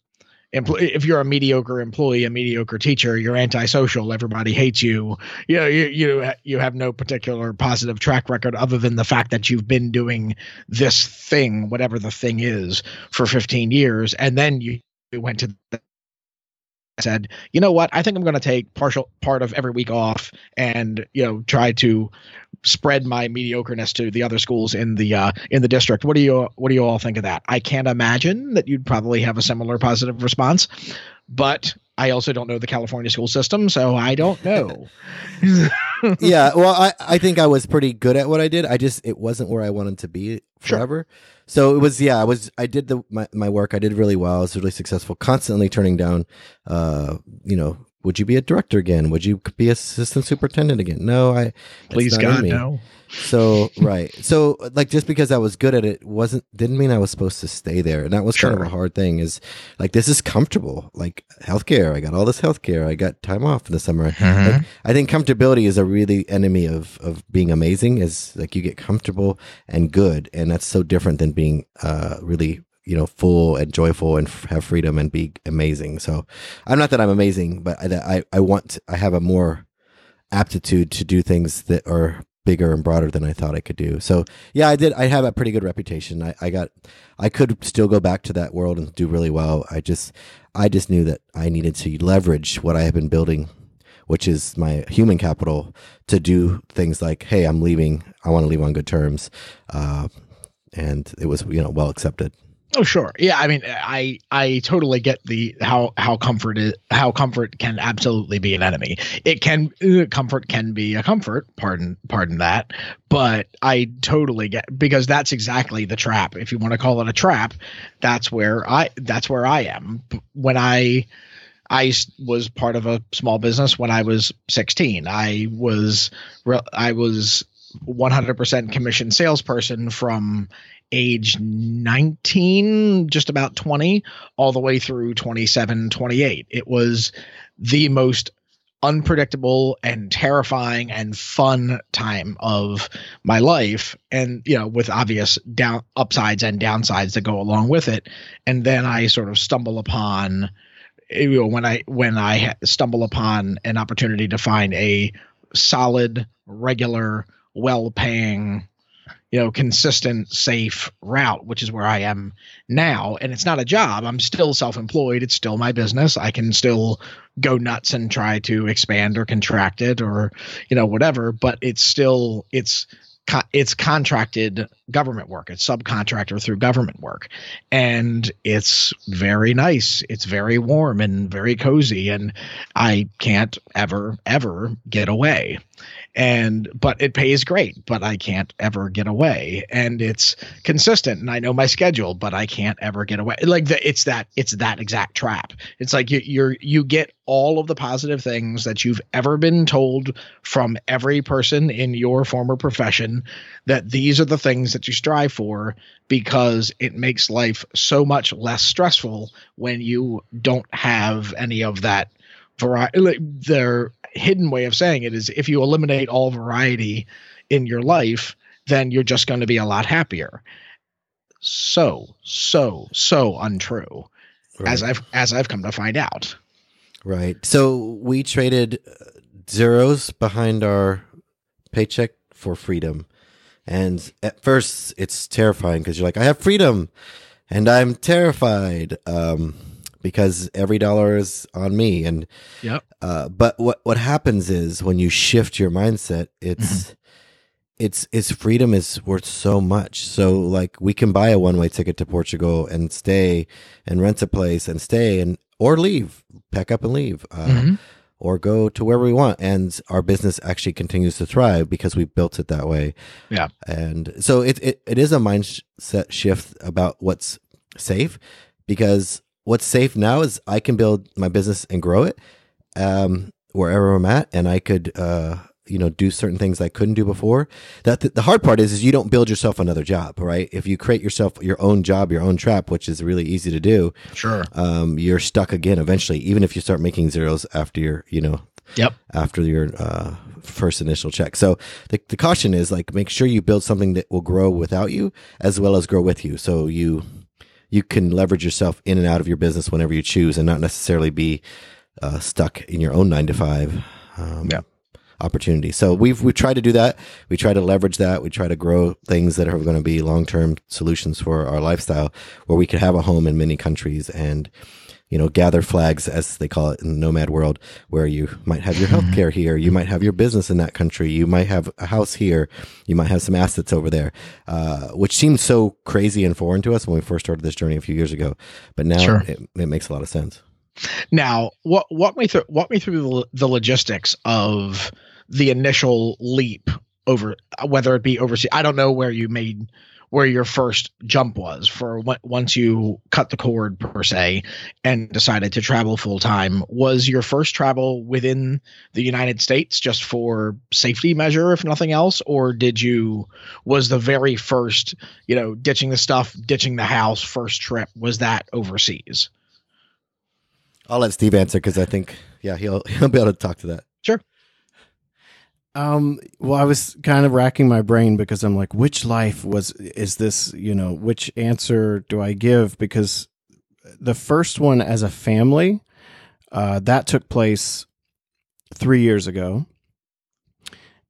empl- if you're a mediocre employee, a mediocre teacher, you're antisocial, everybody hates you. You know, you you you have no particular positive track record other than the fact that you've been doing this thing, whatever the thing is, for 15 years, and then you went to the said, you know what, I think I'm going to take partial part of every week off and you know try to spread my mediocreness to the other schools in the uh, in the district. What do you what do you all think of that? I can't imagine that you'd probably have a similar positive response, but I also don't know the California school system, so I don't know. (laughs) yeah, well, I, I think I was pretty good at what I did. I just it wasn't where I wanted to be Sure. So it was yeah, I was I did the my, my work. I did really well. I was really successful. Constantly turning down, uh, you know, would you be a director again? Would you be assistant superintendent again? No, I. Please God, no. So (laughs) right, so like just because I was good at it wasn't didn't mean I was supposed to stay there, and that was kind of a hard thing. Is like this is comfortable, like healthcare. I got all this healthcare. I got time off in the summer. Mm-hmm. Like, I think comfortability is a really enemy of of being amazing. Is like you get comfortable and good, and that's so different than being uh really you know full and joyful and f- have freedom and be amazing. So I'm not that I'm amazing, but I I, I want I have a more aptitude to do things that are bigger and broader than I thought I could do. So yeah, I did. I have a pretty good reputation. I, I got, I could still go back to that world and do really well. I just, I just knew that I needed to leverage what I have been building, which is my human capital, to do things like, hey, I'm leaving. I want to leave on good terms, uh, and it was you know well accepted. Oh sure, yeah. I mean, I I totally get the how how comfort is how comfort can absolutely be an enemy. It can uh, comfort can be a comfort. Pardon pardon that, but I totally get because that's exactly the trap. If you want to call it a trap, that's where I that's where I am when I. I was part of a small business when I was 16. I was I was 100% commission salesperson from age 19 just about 20 all the way through 27 28 it was the most unpredictable and terrifying and fun time of my life. And you know with obvious down upsides and downsides that go along with it. And then i sort of stumble upon you know when i when i stumble upon an opportunity to find a solid regular well-paying you know consistent safe route which is where i am now. And it's not a job. I'm still self-employed. It's still my business. I can still go nuts and try to expand or contract it or you know whatever but it's still it's it's contracted government work. It's subcontractor through government work. And it's very nice. It's very warm and very cozy. And i can't ever ever get away and but it pays great but i can't ever get away. And it's consistent and i know my schedule but i can't ever get away. Like the, it's that it's that exact trap. It's like you, you're you get all of the positive things that you've ever been told from every person in your former profession that these are the things that you strive for because it makes life so much less stressful when you don't have any of that variety like their hidden way of saying it is if you eliminate all variety in your life then you're just going to be a lot happier so so so untrue as i've as i've come to find out Right. So we traded uh, zeros behind our paycheck for freedom. And at first, it's terrifying because you're like, I have freedom and I'm terrified um, because every dollar is on me. And yep uh, but what what happens is when you shift your mindset, it's it's it's freedom is worth so much. So like we can buy a one way ticket to Portugal and stay and rent a place and stay and or leave, pack up and leave, uh, Mhm. or go to wherever we want, and our business actually continues to thrive because we built it that way. Yeah. and so it it, it is a mindset shift about what's safe because what's safe now is I can build my business and grow it um, wherever I'm at, and I could, uh, you know, do certain things I couldn't do before. That the, the hard part is, is you don't build yourself another job, right? If you create yourself your own job, your own trap, which is really easy to do, Sure. um, you're stuck again eventually. Even if you start making zeros after your, you know, Yep. after your uh, first initial check. So the, the caution is like make sure you build something that will grow without you as well as grow with you. So you you can leverage yourself in and out of your business whenever you choose, and not necessarily be uh, stuck in your own nine to five. Um, Yeah. Opportunity. So we've we try to do that. We try to leverage that. We try to grow things that are going to be long term solutions for our lifestyle, where we could have a home in many countries and you know, gather flags, as they call it in the nomad world, where you might have your (laughs) healthcare here, you might have your business in that country, you might have a house here, you might have some assets over there, uh, which seemed so crazy and foreign to us when we first started this journey a few years ago. But now Sure. it, it makes a lot of sense. Now, what walk me through walk me through the, the logistics of the initial leap over whether it be overseas. I don't know where you made where your first jump was for once you cut the cord per se and decided to travel full time. Was your first travel within the United States just for safety measure, if nothing else, or did you was the very first you know ditching the stuff, ditching the house first trip was that overseas? I'll let Steve answer because I think, yeah, he'll (laughs) he'll be able to talk to that. Um, well, I was kind of racking my brain because I'm like, which life was is this? You know, which answer do I give? Because the first one as a family, uh, that took place three years ago,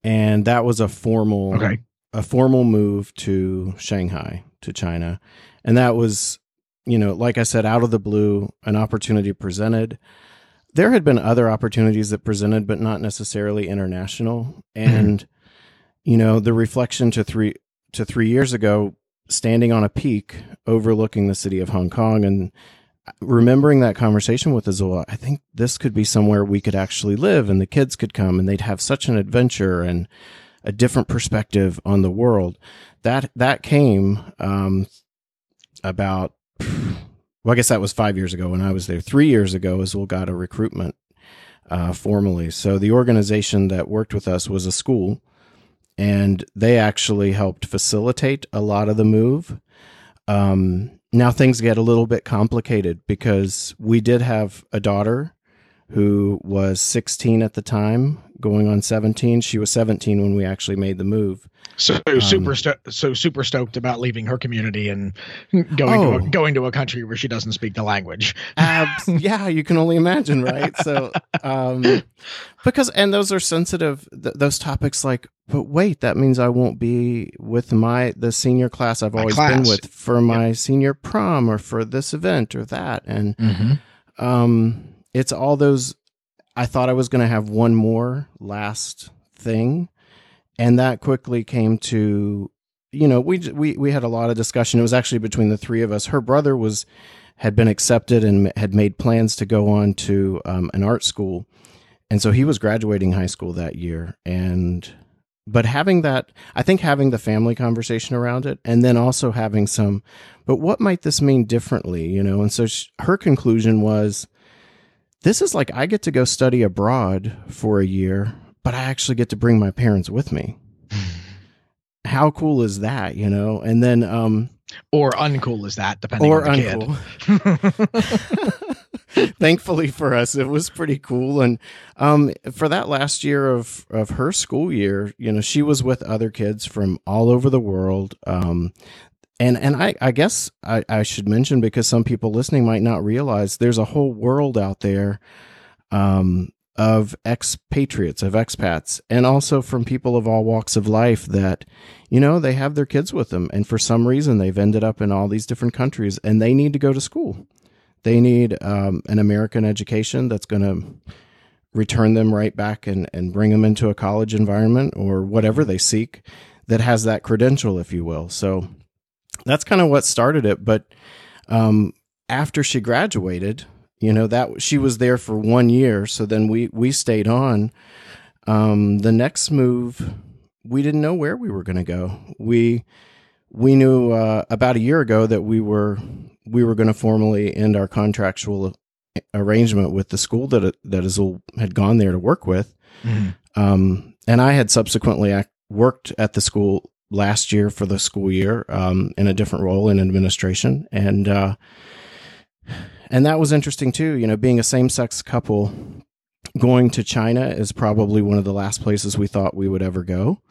and that was a formal Okay. a formal move to Shanghai to China, and that was, you know, like I said, out of the blue, an opportunity presented there had been other opportunities that presented, but not necessarily international. And you know, the reflection to three to three years ago, standing on a peak overlooking the city of Hong Kong, and remembering that conversation with Azula, I think this could be somewhere we could actually live, and the kids could come, and they'd have such an adventure and a different perspective on the world. That that came um, about well, I guess that was five years ago when I was there. Three years ago, Azul got a recruitment uh, formally. So the organization that worked with us was a school, and they actually helped facilitate a lot of the move. Um, now things get a little bit complicated because we did have a daughter who was 16 at the time, going on 17. She was 17 when we actually made the move. So Um, super sto- so super stoked about leaving her community and going to Oh. a, going to a country where she doesn't speak the language. Abs- yeah, you can only imagine, right? So, um, because and those are sensitive. Th- those topics, like, but wait, that means I won't be with my the senior class I've always been with for my senior prom or for this event or that, and Mm-hmm. um, it's all those. I thought I was going to have one more last thing, and that quickly came to, you know, we we we had a lot of discussion. It was actually between the three of us. Her brother was had been accepted and had made plans to go on to um, an art school, and so he was graduating high school that year. And but having that, I think having the family conversation around it, and then also having some, but what might this mean differently, you know? And so sh her conclusion was this is like I get to go study abroad for a year, but I actually get to bring my parents with me. (laughs) How cool is that, you know? And then um Or uncool is that, depending or on the uncool. (laughs) (laughs) Thankfully for us, it was pretty cool. And um, for that last year of of her school year, you know, she was with other kids from all over the world. Um, and and I, I guess I, I should mention because some people listening might not realize there's a whole world out there um, of expatriates, of expats, and also from people of all walks of life that, you know, they have their kids with them. And for some reason, they've ended up in all these different countries and they need to go to school. They need um, an American education that's going to return them right back and, and bring them into a college environment or whatever they seek that has that credential, if you will. So that's kind of what started it. But um, after she graduated, you know that she was there for one year, so then we we stayed on. Um, the next move, we didn't know where we were going to go. We we knew uh, about a year ago that we were we were going to formally end our contractual arrangement with the school that that Azul had gone there to work with. Mm-hmm. Um, and I had subsequently worked at the school last year for the school year um, in a different role in administration, and uh, and that was interesting too. You know, being a same sex couple, going to China is probably one of the last places we thought we would ever go. (laughs)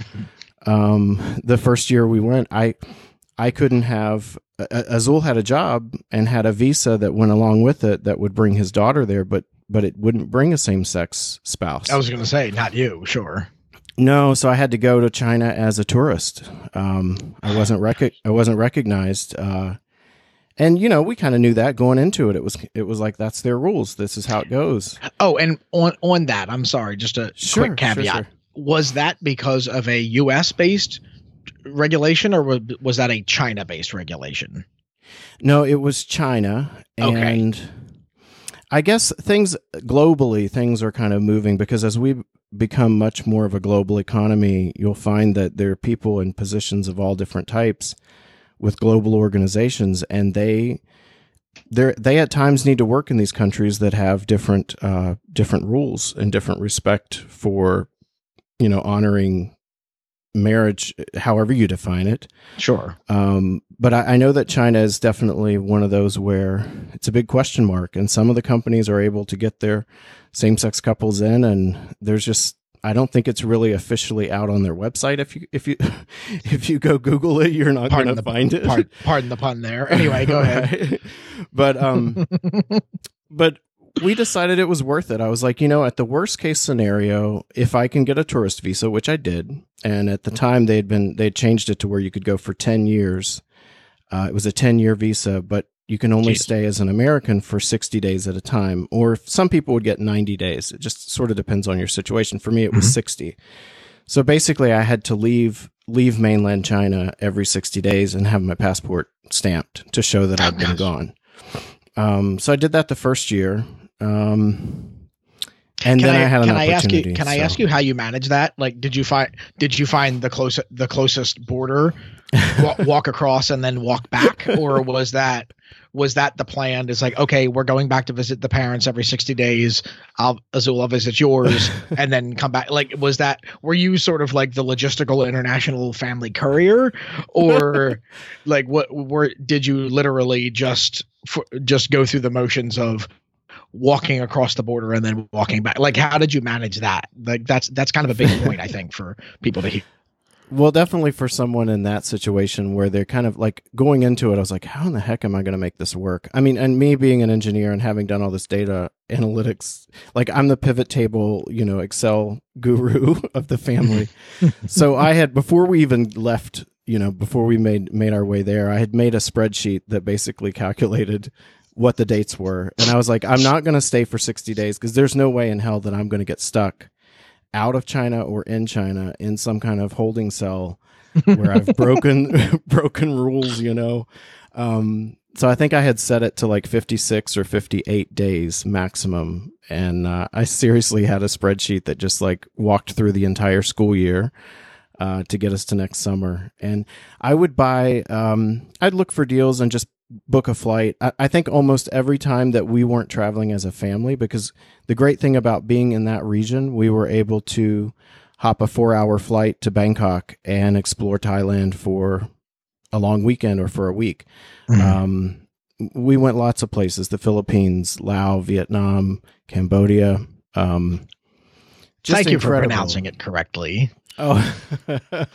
Um, the first year we went, I I couldn't have Azul had a job and had a visa that went along with it that would bring his daughter there, but but it wouldn't bring a same sex spouse. I was going to say, not you, sure. No, so I had to go to China as a tourist. Um, I wasn't rec- I wasn't recognized, uh, and you know we kind of knew that going into it. It was it was like that's their rules. This is how it goes. Oh, and on on that, I'm sorry, just a sure, quick caveat. Sure, sure. Was that because of a U.S. based regulation, or was, was that a China based regulation? No, it was China, and okay. I guess things globally things are kind of moving because as we become much more of a global economy, you'll find that there are people in positions of all different types with global organizations, and they they they at times need to work in these countries that have different uh, different rules and different respect for you know honoring marriage, however you define it. Sure. Um, but I, I, know that China is definitely one of those where it's a big question mark, and some of the companies are able to get their same sex couples in, and there's just I don't think it's really officially out on their website. If you if you (laughs) if you go Google it, you're not going to find it. Pardon, pardon, the pun there. (laughs) Anyway, go ahead. but um, (laughs) but we decided it was worth it. I was like, you know, at the worst case scenario, if I can get a tourist visa, which I did, and at the time they had been they had changed it to where you could go for ten years. Uh, it was a ten year visa, but you can only Jeez. stay as an American for sixty days at a time, or some people would get ninety days. It just sort of depends on your situation. For me, it was mm-hmm. sixty. So basically, I had to leave leave mainland China every sixty days and have my passport stamped to show that I'd been gone. Um, so I did that the first year, um, and can then I, I had can I ask you can so. I ask you how you manage that? Like, did you find did you find the close the closest border, walk, (laughs) walk across and then walk back, or was that was that the plan? Is like, okay, we're going back to visit the parents every sixty days. I'll Azul, I'll visit yours, (laughs) and then come back. Like, was that were you sort of like the logistical international family courier, or (laughs) like what were did you literally just for, just go through the motions of walking across the border and then walking back. Like how did you manage that? Like that's that's kind of a big (laughs) point i think for people to hear. Well definitely for someone in that situation where they're kind of like going into it i was like how in the heck am i going to make this work? I mean and me being an engineer and having done all this data analytics like i'm the pivot table you know excel guru (laughs) of the family. (laughs) So i had before we even left you know before we made made our way there i had made a spreadsheet that basically calculated what the dates were. And I was like, I'm not going to stay for 60 days because there's no way in hell that I'm going to get stuck out of China or in China in some kind of holding cell where I've (laughs) broken (laughs) broken rules, you know. Um, so I think I had set it to like 56 or 58 days maximum, and uh, I seriously had a spreadsheet that just like walked through the entire school year. Uh, to get us to next summer, and I would buy. Um, I'd look for deals and just book a flight. I, I, think almost every time that we weren't traveling as a family, because the great thing about being in that region, we were able to hop a four hour flight to Bangkok and explore Thailand for a long weekend or for a week. Mm-hmm. Um, we went lots of places the Philippines, Laos, Vietnam, Cambodia. Um, Thank you for pronouncing it correctly. Oh, (laughs) and,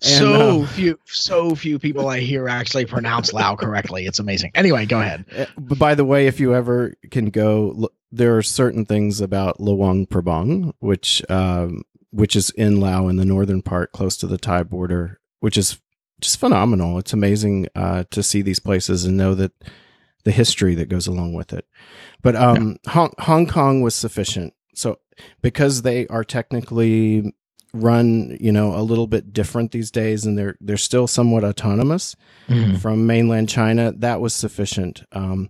so uh, few, so few people I hear actually pronounce Lao correctly. It's amazing. Anyway, go ahead. Eh, but by the way, if you ever can go, there are certain things about Luang Prabang, which um, which is in Lao in the northern part, close to the Thai border, which is just phenomenal. It's amazing uh, to see these places and know that the history that goes along with it. But um, yeah. Hong, Hong Kong was sufficient. So because they are technically run you know a little bit different these days and they're they're still somewhat autonomous mm-hmm. from mainland china that was sufficient um,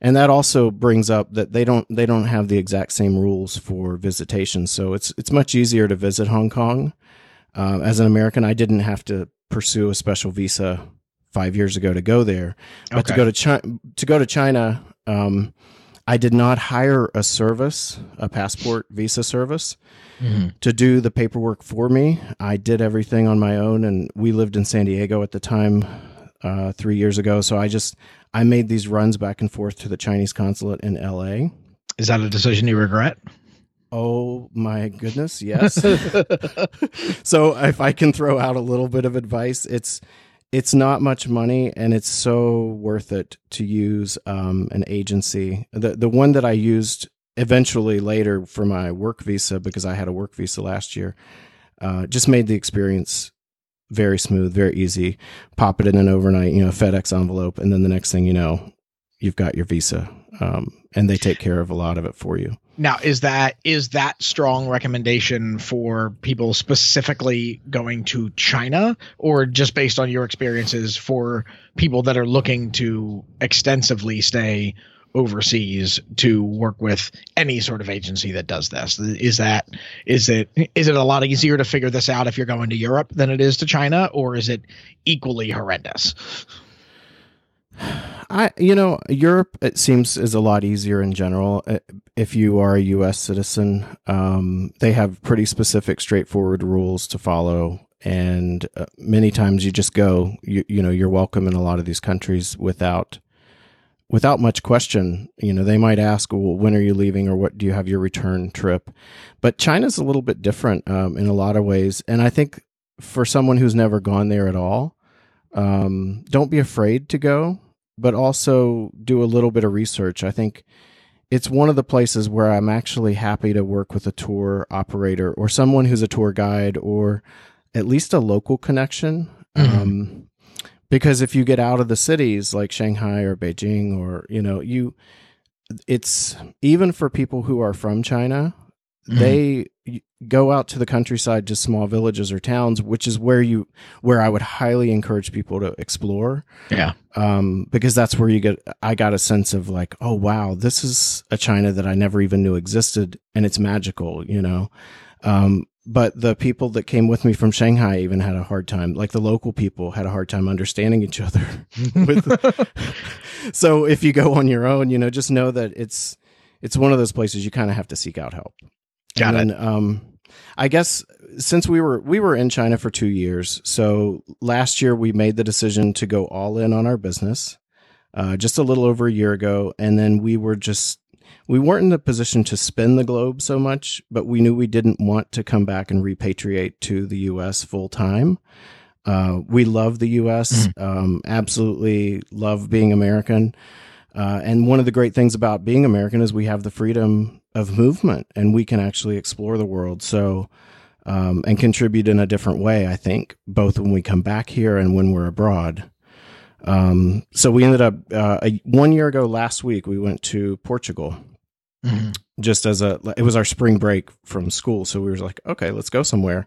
and that also brings up that they don't they don't have the exact same rules for visitation so it's it's much easier to visit hong kong uh, as an american i didn't have to pursue a special visa five years ago to go there. But to go to China, to go to China, um, I did not hire a service, a passport visa service, to do the paperwork for me. I did everything on my own, and we lived in San Diego at the time, uh, three years ago. So I just I made these runs back and forth to the Chinese consulate in L.A. Is that a decision you regret? Oh my goodness, yes. (laughs) so if I can throw out a little bit of advice, it's it's not much money and it's so worth it to use um, an agency. The the one that I used eventually later for my work visa because I had a work visa last year, uh, just made the experience very smooth, very easy. Pop it in an overnight, you know, FedEx envelope, and then the next thing you know, you've got your visa, um, and they take care of a lot of it for you. Now, is that is that strong recommendation for people specifically going to China, or just based on your experiences for people that are looking to extensively stay overseas to work with any sort of agency that does this? Is that is it is it a lot easier to figure this out if you're going to Europe than it is to China, or is it equally horrendous? I, you know, Europe it seems is a lot easier in general. Uh, If you are a U.S. citizen, um, they have pretty specific, straightforward rules to follow, and uh, many times you just go. You, you know, you're welcome in a lot of these countries without without much question. You know, they might ask, "Well, when are you leaving?" or "What do you have your return trip?" But China's a little bit different um, in a lot of ways, and I think for someone who's never gone there at all, um, don't be afraid to go but also do a little bit of research. I think it's one of the places where I'm actually happy to work with a tour operator or someone who's a tour guide or at least a local connection. Um, because if you get out of the cities like Shanghai or Beijing or, you know, you, it's even for people who are from China, they go out to the countryside to small villages or towns, which is where you, where I would highly encourage people to explore Yeah. um, because that's where you get. I got a sense of like, oh wow, this is a China that I never even knew existed, and it's magical, you know. Um, but the people that came with me from Shanghai even had a hard time. Like the local people had a hard time understanding each other. (laughs) with, (laughs) so if you go on your own, you know, just know that it's it's one of those places you kind of have to seek out help. Got and Then, um, I guess since we were we were in China for two years, so last year we made the decision to go all in on our business, uh, just a little over a year ago, and then we were just we weren't in the position to spin the globe so much, but we knew we didn't want to come back and repatriate to the U.S. full time. Uh, we love the U.S. Um, absolutely love being American. Uh, and one of the great things about being American is we have the freedom of movement and we can actually explore the world. So, um, and contribute in a different way, I think, both when we come back here and when we're abroad. Um, so we ended up, uh, a, one year ago last week, we went to Portugal just as a, it was our spring break from school. So we were like, okay, let's go somewhere,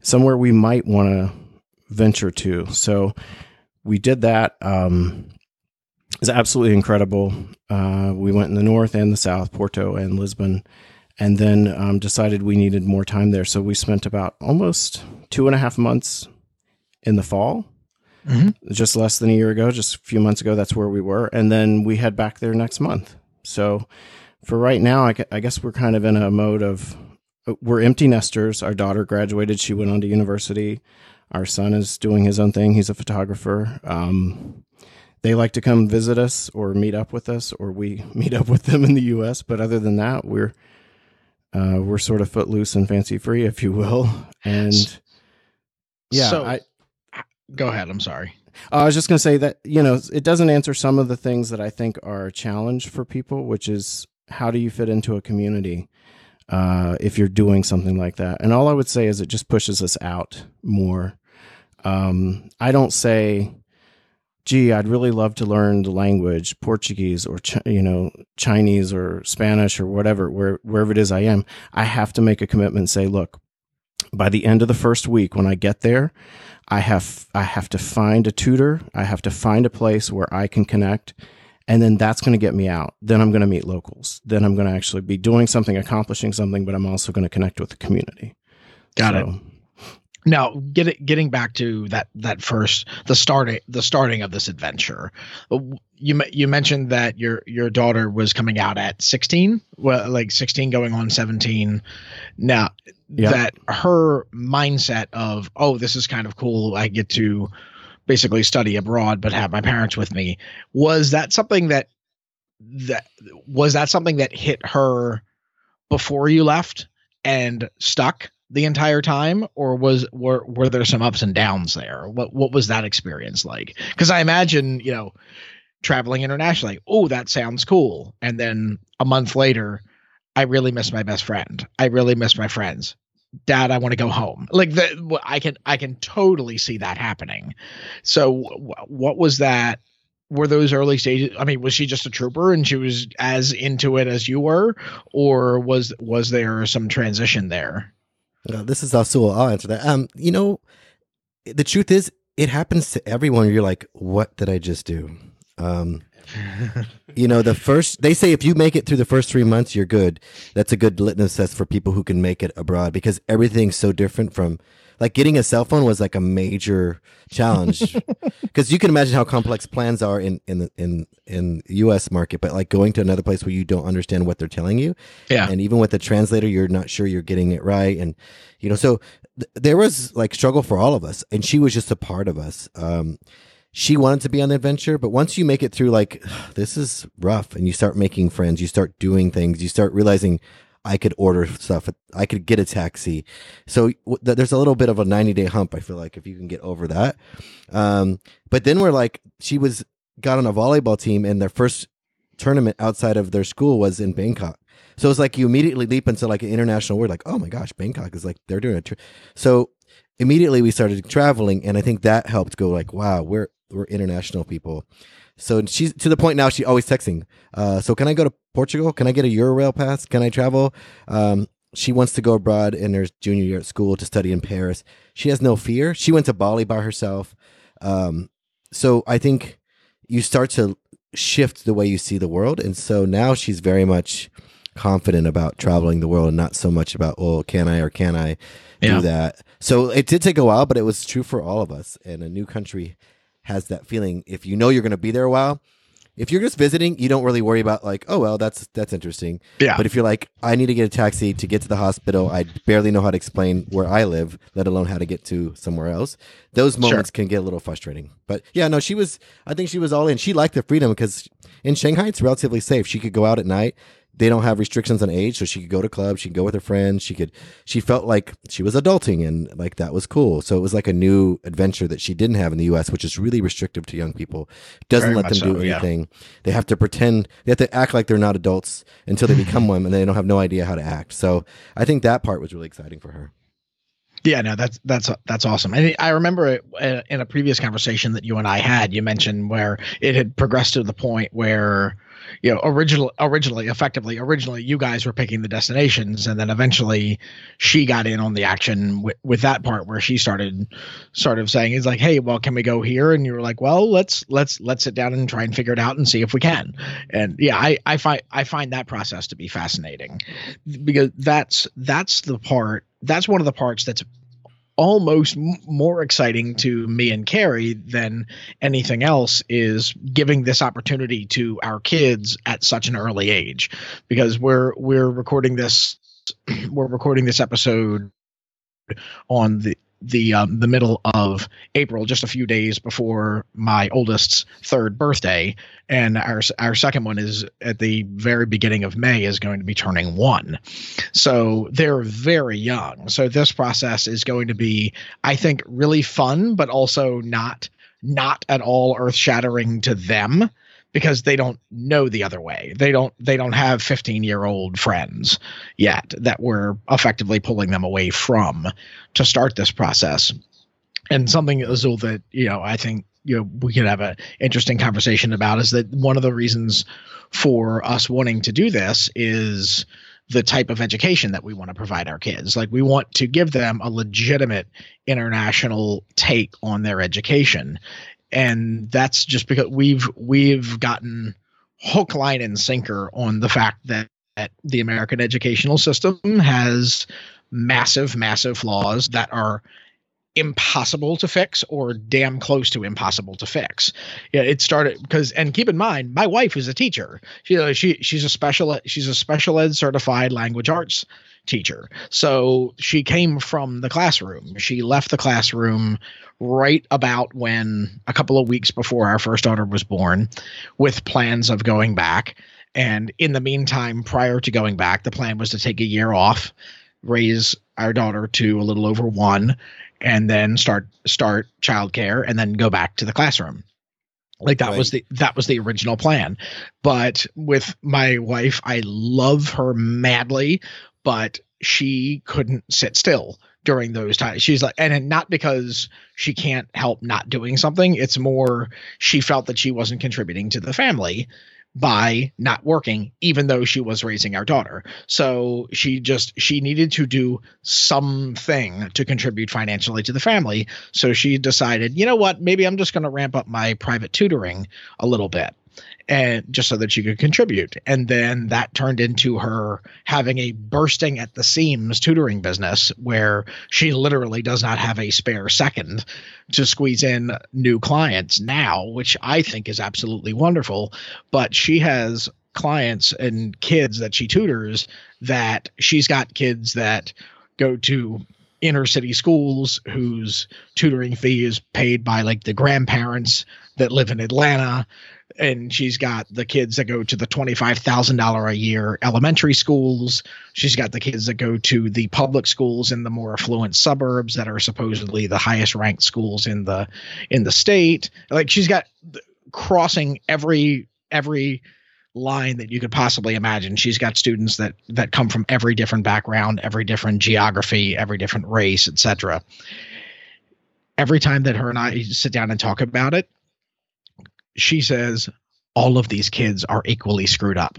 somewhere we might want to venture to. So we did that. Um, was absolutely incredible. Uh, we went in the north and the south, Porto and Lisbon, and then um, decided we needed more time there. So we spent about almost two and a half months in the fall, just less than a year ago, just a few months ago. That's where we were, and then we head back there next month. So for right now, I, I guess we're kind of in a mode of we're empty nesters. Our daughter graduated; she went on to university. Our son is doing his own thing. He's a photographer. Um, they like to come visit us or meet up with us, or we (laughs) meet up with them in the U.S. But other than that, we're uh, we're sort of footloose and fancy free, if you will. And yeah, So- I, Go ahead. I'm sorry. I was just going to say that, you know, it doesn't answer some of the things that I think are a challenge for people, which is how do you fit into a community uh, if you're doing something like that? And all I would say is it just pushes us out more. Um, I don't say, gee, I'd really love to learn the language, Portuguese or, Ch- you know, Chinese or Spanish or whatever, where, wherever it is I am. I have to make a commitment and say, look, by the end of the first week, when I get there, I have I have to find a tutor. I have to find a place where I can connect, and then that's going to get me out. Then I'm going to meet locals. Then I'm going to actually be doing something, accomplishing something, but I'm also going to connect with the community. Got So, it. Now, get, getting back to that that first the starting the starting of this adventure, you you mentioned that your your daughter was coming out at sixteen, well, like sixteen going on seventeen. Now, Yeah. that her mindset of oh, this is kind of cool. I get to basically study abroad, but have my parents with me. Was that something that that was that something that hit her before you left and stuck the entire time or was were were there some ups and downs there? What what was that experience like? Because i imagine you know traveling internationally oh that sounds cool. And then a month later i really miss my best friend. I really miss my friends. Dad i want to go home. Like the i can i can totally see that happening. So what was that were those early stages i mean was she just a trooper and she was as into it as you were or was was there some transition there Uh, this is also I'll answer that. Um, you know, the truth is, it happens to everyone. You're like, what did I just do? Um, you know, the first they say if you make it through the first three months, you're good. That's a good litmus test for people who can make it abroad because everything's so different from. Like getting a cell phone was like a major challenge (laughs) because you can imagine how complex plans are in in the in in U.S. market, but like going to another place where you don't understand what they're telling you, yeah and even with the translator you're not sure you're getting it right and you know so th- there was like struggle for all of us and she was just a part of us um she wanted to be on the adventure but once you make it through like (sighs) this is rough and you start making friends you start doing things you start realizing I could order stuff. I could get a taxi. So there's a little bit of a 90 day hump. I feel like if you can get over that. Um, but then we're like, she was got on a volleyball team and their first tournament outside of their school was in Bangkok. So it's like you immediately leap into like an international word, like, oh my gosh, Bangkok is like they're doing a tour. So immediately we started traveling, and I think that helped go like, wow, we're we're international people. So she's to the point now she's always texting. Uh, so can I go to Portugal? Can I get a Eurail pass? Can I travel? Um, she wants to go abroad in her junior year at school to study in Paris. She has no fear. She went to Bali by herself. Um, so I think you start to shift the way you see the world, and so now she's very much confident about traveling the world and not so much about oh can I or can I Yeah. do that. So it did take a while, but it was true for all of us. And a new country has that feeling. If you know you're going to be there a while, if you're just visiting, you don't really worry about like, oh well, that's that's interesting. Yeah. But if you're like, I need to get a taxi to get to the hospital, I barely know how to explain where I live, let alone how to get to somewhere else. Those moments can get a little frustrating. But yeah, no, she was. I think she was all in. She liked the freedom because in Shanghai it's relatively safe. She could go out at night. They don't have restrictions on age, so she could go to clubs. She could go with her friends. She could. She felt like she was adulting, and like that was cool. So it was like a new adventure that she didn't have in the U.S., which is really restrictive to young people. Doesn't Very let them much do so, yeah. anything. They have to pretend. They have to act like they're not adults until they (laughs) become one, and they don't have no idea how to act. So I think that part was really exciting for her. Yeah, no, that's that's that's awesome. And I remember uh, in a previous conversation that you and I had, you mentioned where it had progressed to the point where, you know, original originally, effectively, originally, you guys were picking the destinations, and then eventually, she got in on the action with, with that part where she started, sort of saying, "Is like, hey, well, can we go here?" And you were like, "Well, let's let's let's sit down and try and figure it out and see if we can." And yeah, I I find I find that process to be fascinating because that's that's the part that's one of the parts that's almost m- more exciting to me and Carrie than anything else is giving this opportunity to our kids at such an early age. Because we're we're recording this (clears throat) we're recording this episode on the the um, the middle of April, just a few days before my oldest's third birthday, and our our second one is at the very beginning of May is going to be turning one. So they're very young. So this process is going to be, I think, really fun, but also not not at all earth shattering to them because they don't know the other way. They don't they don't have 15 year old friends yet that we're effectively pulling them away from to start this process. And something Azul that you know I think you know we could have an interesting conversation about is that one of the reasons for us wanting to do this is the type of education that we want to provide our kids. Like we want to give them a legitimate international take on their education. And that's just because we've we've gotten hook, line, and sinker on the fact that, that the American educational system has massive, massive flaws that are impossible to fix or damn close to impossible to fix. Yeah, it started because and keep in mind, my wife is a teacher. She she she's a special she's a special ed certified language arts teacher. So she came from the classroom. She left the classroom right about when a couple of weeks before our first daughter was born with plans of going back. And in the meantime, prior to going back, the plan was to take a year off, raise our daughter to a little over one, and then start start childcare and then go back to the classroom like that right. was the that was the original plan but with my wife i love her madly but she couldn't sit still during those times. She's like and not because she can't help not doing something. It's more she felt that she wasn't contributing to the family by not working even though she was raising our daughter. So she just she needed to do something to contribute financially to the family. So she decided you know what maybe i'm just going to ramp up my private tutoring a little bit and just so that she could contribute. And then that turned into her having a bursting at the seams tutoring business where she literally does not have a spare second to squeeze in new clients now, which I think is absolutely wonderful. But she has clients and kids that she tutors that she's got kids that go to inner city schools whose tutoring fee is paid by like the grandparents that live in Atlanta and she's got the kids that go to the $25,000 a year elementary schools. She's got the kids that go to the public schools in the more affluent suburbs that are supposedly the highest ranked schools in the in the state. Like she's got crossing every every line that you could possibly imagine. She's got students that that come from every different background, every different geography, every different race, etc. Every time that her and I sit down and talk about it, she says all of these kids are equally screwed up.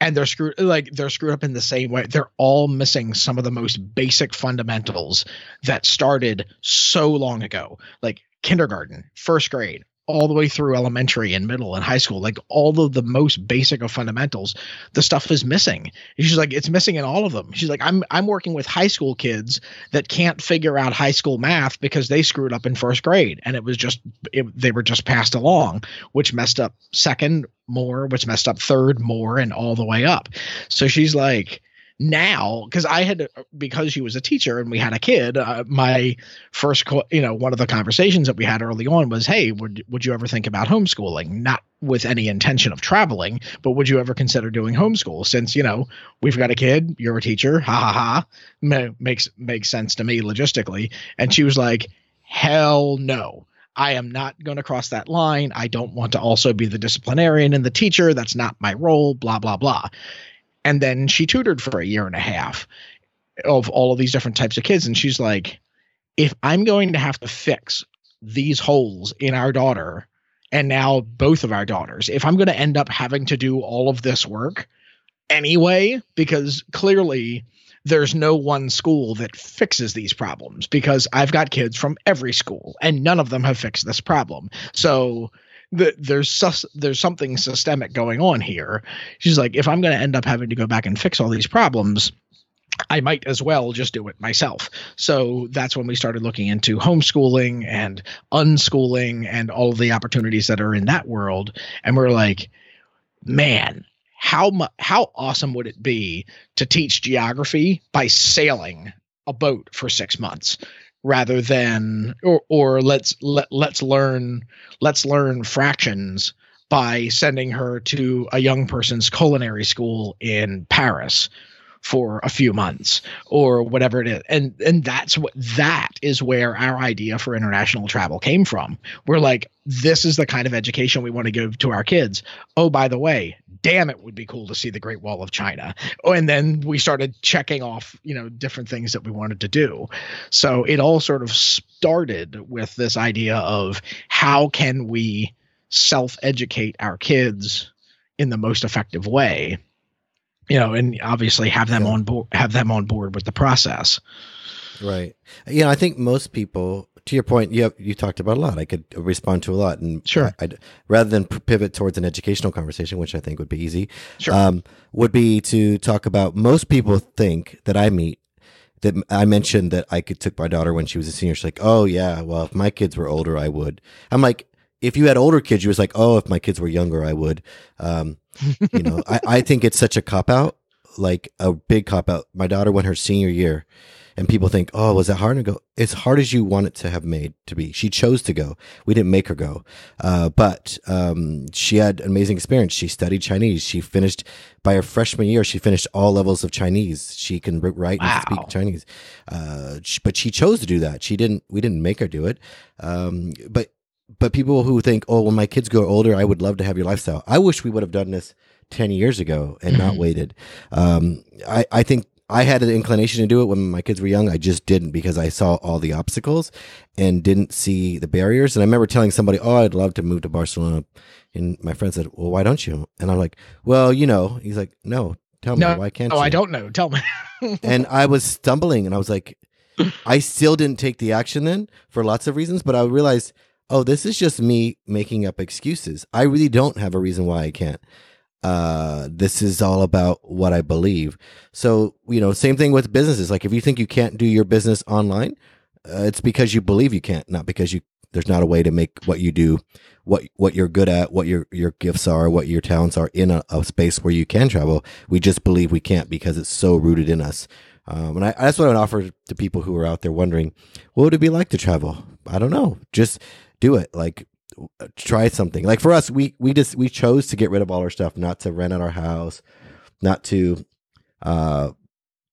And they're screwed like they're screwed up in the same way. They're all missing some of the most basic fundamentals that started so long ago. Like kindergarten first grade all the way through elementary and middle and high school like all of the most basic of fundamentals the stuff is missing. She's like it's missing in all of them. She's like i'm i'm working with high school kids that can't figure out high school math because they screwed up in first grade and it was just it, they were just passed along which messed up second more which messed up third more and all the way up. So she's like now because i had because she was a teacher and we had a kid uh, my first you know one of the conversations that we had early on was hey would would you ever think about homeschooling not with any intention of traveling but would you ever consider doing homeschool since you know we've got a kid you're a teacher ha ha ha Ma- makes makes sense to me logistically and she was like hell no I am not going to cross that line. I don't want to also be the disciplinarian and the teacher. That's not my role, blah, blah, blah and then she tutored for a year and a half of all of these different types of kids and she's like if i'm going to have to fix these holes in our daughter and now both of our daughters if i'm going to end up having to do all of this work anyway because clearly there's no one school that fixes these problems because I've got kids from every school and none of them have fixed this problem. So the, there's sus, there's something systemic going on here. She's like, if I'm going to end up having to go back and fix all these problems, I might as well just do it myself. So that's when we started looking into homeschooling and unschooling and all of the opportunities that are in that world. And we're like, man, how mu- how awesome would it be to teach geography by sailing a boat for six months? Rather than or or let's let, let's learn let's learn fractions by sending her to a young person's culinary school in Paris for a few months or whatever it is. And and that's what that is where our idea for international travel came from. We're like this is the kind of education we want to give to our kids. Oh by the way damn, it would be cool to see the Great Wall of China. Oh, and then we started checking off, you know, different things that we wanted to do. So it all sort of started with this idea of how can we self educate our kids in the most effective way you know and obviously have them yeah. on board have them on board with the process right you know i think most people to your point, you have, you talked about a lot. I could respond to a lot, and sure, I, rather than pivot towards an educational conversation, which I think would be easy, sure. um, would be to talk about. Most people think that I meet that I mentioned that I could took my daughter when she was a senior. She's like, "Oh yeah, well if my kids were older, I would." I'm like, if you had older kids, you was like, "Oh, if my kids were younger, I would." Um, (laughs) you know, I, I think it's such a cop out, like a big cop out. My daughter went her senior year, and people think, "Oh, was that hard?" to go, "It's hard as you want it to have made to be." She chose to go. We didn't make her go, uh, but um, she had an amazing experience. She studied Chinese. She finished by her freshman year. She finished all levels of Chinese. She can write Wow. and speak Chinese, uh, sh- but she chose to do that. She didn't. We didn't make her do it. Um, but but people who think, "Oh, when my kids grow older, I would love to have your lifestyle." I wish we would have done this ten years ago and not waited. Um, I I think I had an inclination to do it when my kids were young. I just didn't because I saw all the obstacles and didn't see the barriers. And I remember telling somebody, "Oh, I'd love to move to Barcelona," and my friend said, "Well, why don't you?" And I'm like, "Well, you know." He's like, "No, tell me No, why can't you? Oh, you?" I don't know. Tell me. (laughs) and I was stumbling and I was like, I still didn't take the action then for lots of reasons, but I realized, oh, this is just me making up excuses. I really don't have a reason why I can't. Uh, this is all about what I believe. So, you know, same thing with businesses. Like if you think you can't do your business online, uh, it's because you believe you can't, not because you, there's not a way to make what you do, what, what you're good at, what your, your gifts are, what your talents are in a, a space where you can travel. We just believe we can't because it's so rooted in us. Um, and I, that's what I would offer to people who are out there wondering, what would it be like to travel? I don't know. Just do it. Like try something. Like for us, we we just we chose to get rid of all our stuff, not to rent out our house, not to uh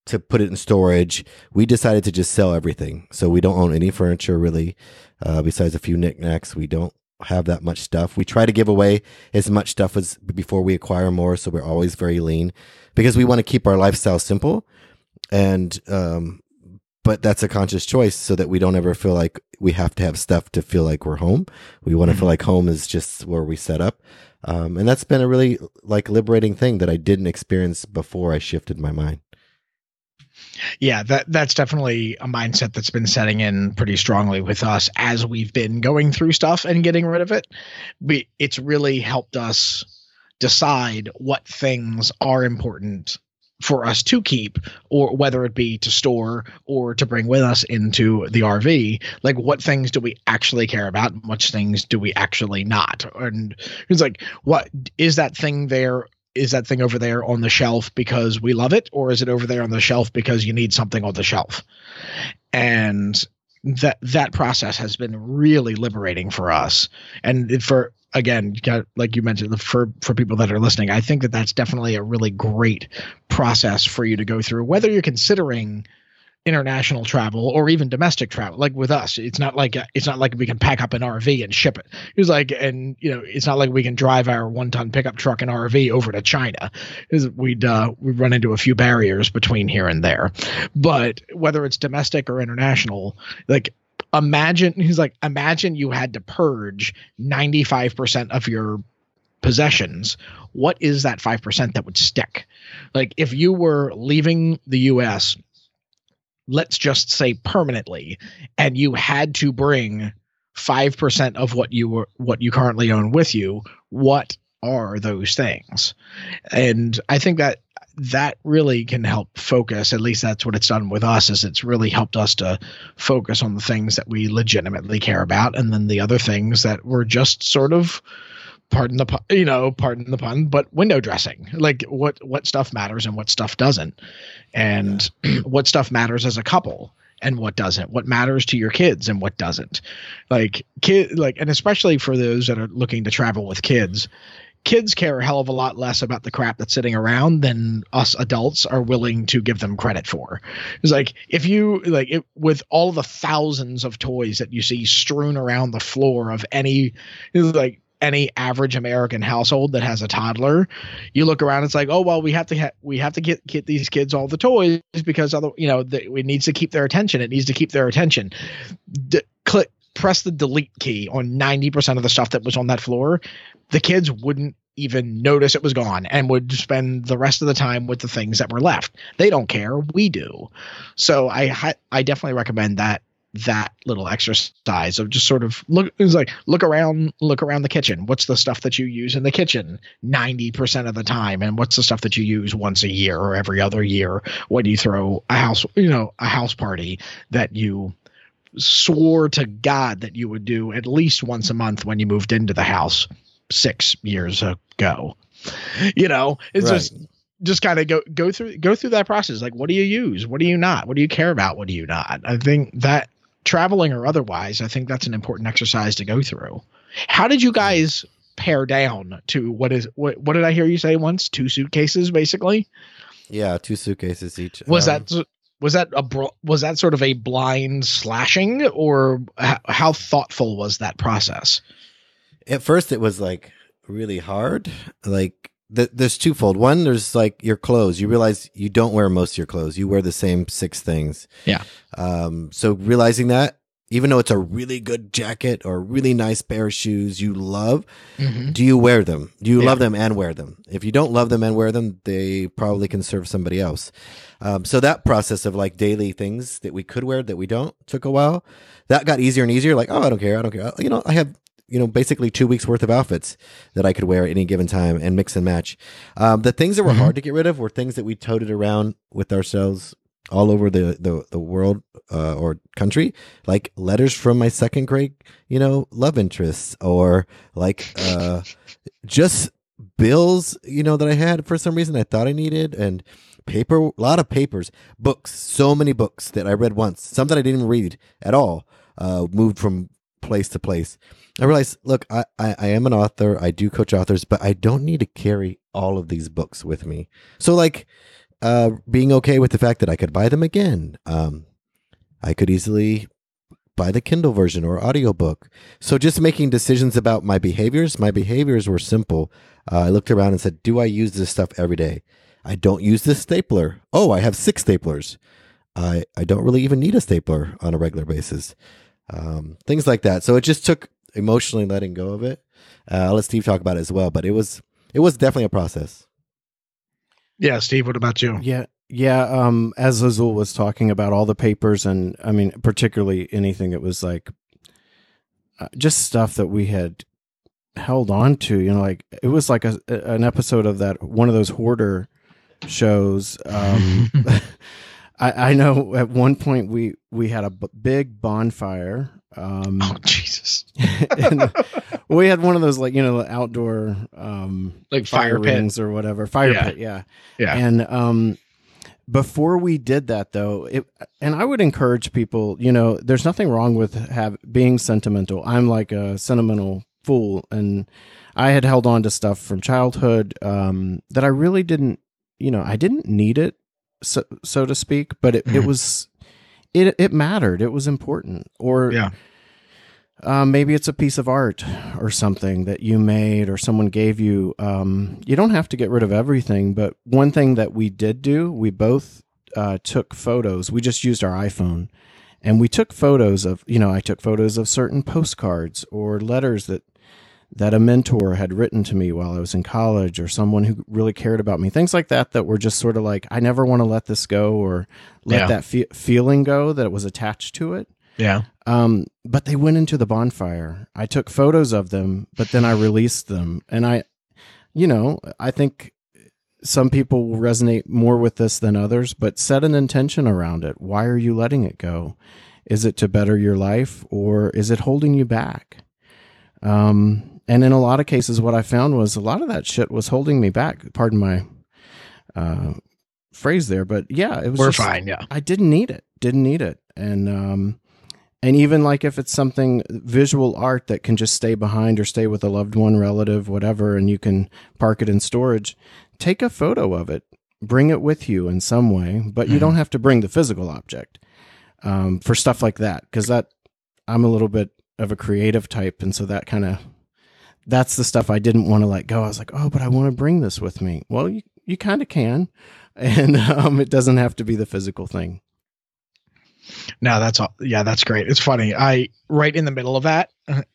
to put it in storage. We decided to just sell everything. So we don't own any furniture really, uh, besides a few knickknacks. We don't have that much stuff. We try to give away as much stuff as before we acquire more. So we're always very lean because we want to keep our lifestyle simple and um but that's a conscious choice so that we don't ever feel like we have to have stuff to feel like we're home. We want to feel like home is just where we set up. Um and that's been a really like liberating thing that i didn't experience before i shifted my mind. Yeah that that's definitely a mindset that's been setting in pretty strongly with us as we've been going through stuff and getting rid of it. But it's really helped us decide what things are important for us to keep or whether it be to store or to bring with us into the RV like what things do we actually care about and which things do we actually not? And it's like what is that thing there is that thing over there on the shelf because we love it or is it over there on the shelf because you need something on the shelf? And that that process has been really liberating for us. And for again like you mentioned for for people that are listening i think that that's definitely a really great process for you to go through whether you're considering international travel or even domestic travel like with us it's not like it's not like we can pack up an rv and ship it. It's like and you know it's not like we can drive our one ton pickup truck and rv over to china. Is we'd uh we'd run into a few barriers between here and there. But whether it's domestic or international like imagine he's like imagine you had to purge 95% of your possessions. What is that 5% that would stick? Like if you were leaving the us let's just say permanently and you had to bring 5% of what you were what you currently own with you what are those things? And i think that that really can help focus at least that's what it's done with us is it's really helped us to focus on the things that we legitimately care about and then the other things that were just sort of pardon the pun, you know pardon the pun but window dressing. Like what what stuff matters and what stuff doesn't. And (clears throat) what stuff matters as a couple and what doesn't. What matters to your kids and what doesn't. Like kid like and especially for those that are looking to travel with kids kids care a hell of a lot less about the crap that's sitting around than us adults are willing to give them credit for. It's like if you like it, with all the thousands of toys that you see strewn around the floor of any like any average American household that has a toddler, you look around. It's like, oh well, we have to ha- we have to get get these kids all the toys because other you know the, it needs to keep their attention. It needs to keep their attention. D- click press the delete key on 90% of the stuff that was on that floor, the kids wouldn't even notice it was gone and would spend the rest of the time with the things that were left. They don't care, we do. So I I definitely recommend that that little exercise of just sort of look it's like look around look around the kitchen what's the stuff that you use in the kitchen 90% of the time and what's the stuff that you use once a year or every other year when you throw a house you know a house party that you swore to god that you would do at least once a month when you moved into the house 6 years ago. You know it's Right. just just kind of go go through go through that process. Like what do you use? What do you not? What do you care about? What do you not? I think that traveling or otherwise i think that's an important exercise to go through. How did you guys pare down to what is what what did i hear you say once? Two suitcases basically? Yeah, two suitcases each. was Um, that was that a bro- was that sort of a blind slashing or h- how thoughtful was that process? At first it was like really hard. Like th- there's twofold. One there's like your clothes. You realize you don't wear most of your clothes. You wear the same six things. Yeah. um so realizing that even though it's a really good jacket or a really nice pair of shoes you love do you wear them? Do you Yeah. love them and wear them? If you don't love them and wear them they probably can serve somebody else. Um, so that process of like daily things that we could wear that we don't took a while that got easier and easier. Like oh i don't care. I don't care. You know i have you know basically two weeks worth of outfits that i could wear at any given time and mix and match. Um, the things that were Mhm. hard to get rid of were things that we toted around with ourselves all over the the, the world uh, or country like letters from my second grade you know love interests or like uh just bills you know that i had for some reason i thought i needed and paper a lot of papers books so many books that i read once some that i didn't even read at all uh moved from place to place. I realized look I, I i am an author i do coach authors but i don't need to carry all of these books with me. So like uh being okay with the fact that i could buy them again. Um i could easily buy the kindle version or audiobook. So just making decisions about my behaviors my behaviors were simple. Uh, i looked around and said do i use this stuff every day? I don't use this stapler. Oh i have six staplers. I i don't really even need a stapler on a regular basis. Um, things like that. So it just took emotionally letting go of it. Uh, i'll let steve talk about it as well but it was it was definitely a process yeah steve what about you Yeah, yeah. Um, as Azul was talking about all the papers, and I mean, particularly anything that was like uh, just stuff that we had held on to. You know, like it was like a an episode of that one of those hoarder shows. Um, (laughs) (laughs) I, I know at one point we we had a b- big bonfire. Um, oh (laughs) jesus (laughs) and we had one of those like you know outdoor um like fire pit rings or whatever fire Yeah. pit yeah Yeah. and um before we did that though it and i would encourage people you know there's nothing wrong with have being sentimental i'm like a sentimental fool and i had held on to stuff from childhood um that i really didn't you know i didn't need it so, so to speak but it, it Mhm. was it it mattered it was important or Yeah. um, maybe it's a piece of art or something that you made or someone gave you. Um, you don't have to get rid of everything, but one thing that we did do, we both uh, took photos. We just used our iPhone and we took photos of, you know, I took photos of certain postcards or letters that that a mentor had written to me while I was in college or someone who really cared about me. Things like that that were just sort of like I never want to let this go or let Yeah. that fe- feeling go that was attached to it. yeah Um, but they went into the bonfire. I took photos of them, but then I released them. And I, you know, I think some people will resonate more with this than others, but set an intention around it. Why are you letting it go? Is it to better your life or is it holding you back? Um, and in a lot of cases, what I found was a lot of that shit was holding me back. Pardon my uh, phrase there, but yeah, it was. we're just- fine yeah I didn't need it. Didn't need it. And um and even like if it's something visual art that can just stay behind or stay with a loved one, relative, whatever, and you can park it in storage, take a photo of it. Bring it with you in some way, but you don't have to bring the physical object um, for stuff like that. Because that I'm a little bit of a creative type, and so that kind of that's the stuff I didn't want to let go. I was like, oh, but I want to bring this with me. Well, you you kind of can, (laughs) and um, it doesn't have to be the physical thing. No, that's all. Yeah, that's great. It's funny. I right in the middle of that,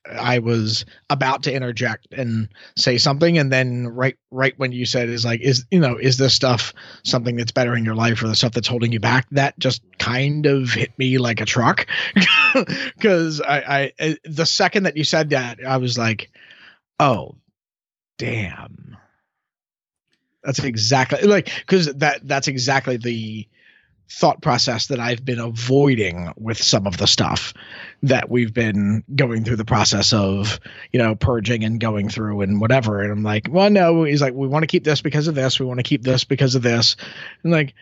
I was about to interject and say something, and then right right when you said is like is you know is this stuff something that's better in your life or the stuff that's holding you back? That just kind of hit me like a truck (laughs) because I, I the second that you said that I was like, oh, damn. That's exactly like because that that's exactly the thought process that I've been avoiding with some of the stuff that we've been going through the process of, you know, purging and going through and whatever. And I'm like, well, no, he's like, we want to keep this because of this. We want to keep this because of this. And like,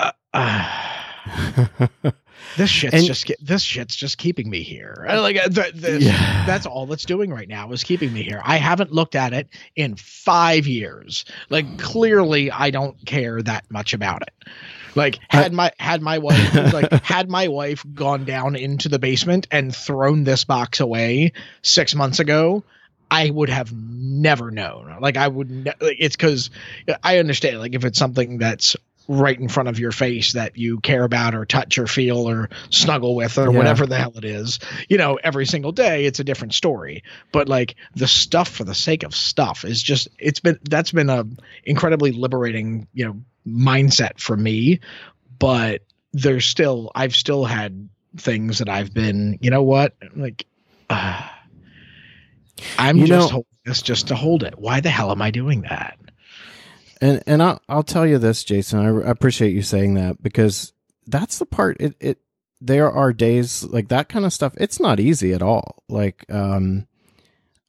uh, uh, (laughs) this shit's And- just this shit's just keeping me here. Like uh, th- this, Yeah. that's all it's doing right now is keeping me here. I haven't looked at it in five years. Like clearly, I don't care that much about it. Like had my had my wife like (laughs) had my wife gone down into the basement and thrown this box away six months ago. I would have never known. Like I would. Ne- like, it's because I understand. Like if it's something that's right in front of your face that you care about or touch or feel or snuggle with or Yeah. whatever the hell it is, you know, every single day it's a different story. But like the stuff for the sake of stuff is just it's been that's been a incredibly liberating, you know, mindset for me. But there's still I've still had things that I've been, you know what, like. Uh, I'm You just know- holding this just to hold it. Why the hell am I doing that? And and I'll I'll tell you this, Jason. I, I appreciate you saying that because that's the part. It it there are days like that kind of stuff. It's not easy at all. Like um,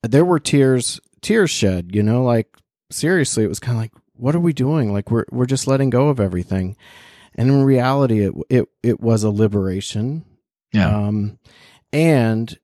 there were tears tears shed. You know, like seriously, it was kind of like, what are we doing? Like we're we're just letting go of everything. And in reality, it it it was a liberation. Yeah. Um, and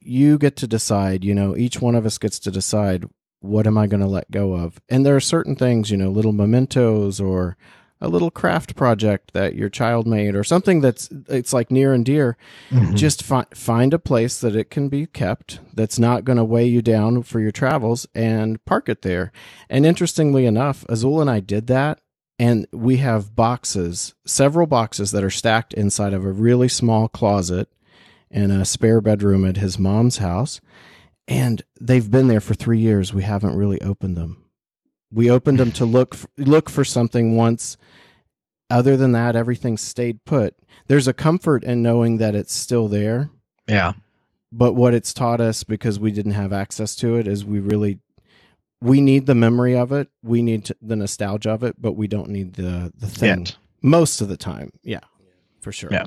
you get to decide. You know, each one of us gets to decide what am I going to let go of? And there are certain things, you know, little mementos or a little craft project that your child made or something that's it's like near and dear. Mm-hmm. Just fi- find a place that it can be kept that's not going to weigh you down for your travels and park it there. And interestingly enough, Azul and I did that and we have boxes, several boxes that are stacked inside of a really small closet in a spare bedroom at his mom's house and they've been there for three years. We haven't really opened them. We opened them to (sighs) look for, look for something once. Other than that, everything stayed put. There's a comfort in knowing that it's still there. Yeah. But what it's taught us, because we didn't have access to it, is we really we need the memory of it. We need to, the nostalgia of it, but we don't need the the thing Yet. most of the time. Yeah, for sure. Yeah.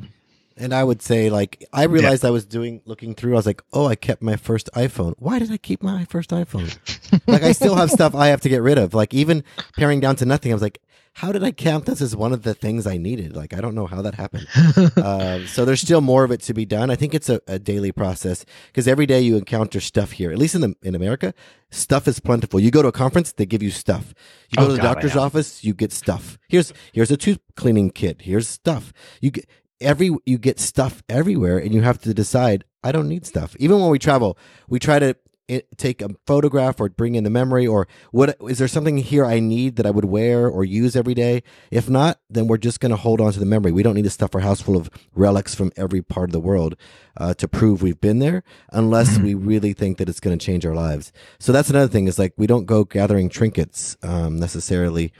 And I would say, like, I realized I was doing, looking through, I was like, oh, I kept my first iPhone. Why did I keep my first iPhone? (laughs) like, I still have stuff I have to get rid of. Like, even paring down to nothing, I was like, how did I count this as one of the things I needed? Like, I don't know how that happened. (laughs) um, so there's still more of it to be done. I think it's a, a daily process because every day you encounter stuff here. At least in the in America, stuff is plentiful. You go to a conference, they give you stuff. You go Oh, to the God, doctor's office, you get stuff. Here's here's a tooth cleaning kit. Here's stuff. You get every you get stuff everywhere, and you have to decide. I don't need stuff. Even when we travel, we try to i take a photograph or bring in the memory or what is there something here I need that I would wear or use every day? If not, then we're just going to hold on to the memory. We don't need to stuff our house full of relics from every part of the world uh, to prove we've been there, unless we really think that it's going to change our lives. So that's another thing. Is like we don't go gathering trinkets um, necessarily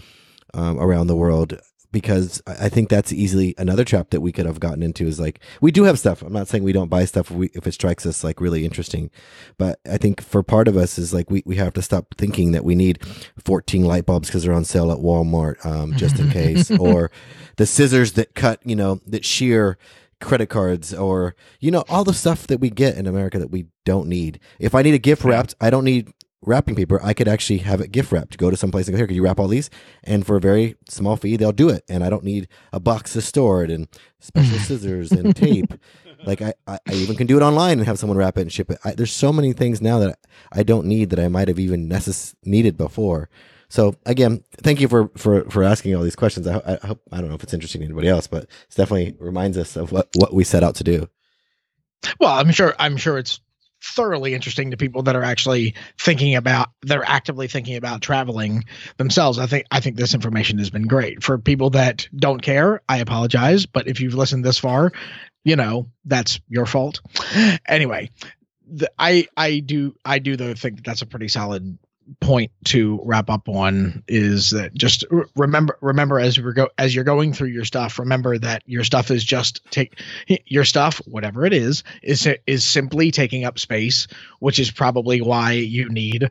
um, around the world because I think that's easily another trap that we could have gotten into is like we do have stuff. I'm not saying we don't buy stuff if, we, if it strikes us like really interesting, but I think for part of us is like we, we have to stop thinking that we need 14 light bulbs because they're on sale at Walmart um, just in (laughs) case, or the scissors that cut you know that shear credit cards or you know all the stuff that we get in America that we don't need. If I need a gift wrapped, I don't need wrapping paper. I could actually have it gift wrapped. Go to some place and go here. Could you wrap all these? And for a very small fee, they'll do it. And I don't need a box to store it and special (laughs) scissors and tape. Like I, I, I even can do it online and have someone wrap it and ship it. I, there's so many things now that I don't need that I might have even necess- needed before. So again, thank you for, for, for asking all these questions. I, I hope I don't know if it's interesting to anybody else, but it definitely reminds us of what, what we set out to do. Well, I'm sure. I'm sure it's thoroughly interesting to people that are actually thinking about they're actively thinking about traveling themselves. I think I think this information has been great. For people that don't care, I apologize, but if you've listened this far, you know, that's your fault. Anyway, the, I I do I do though think that that's a pretty solid point to wrap up on is that just remember remember as we go as you're going through your stuff remember that your stuff is just take your stuff whatever it is is is simply taking up space which is probably why you need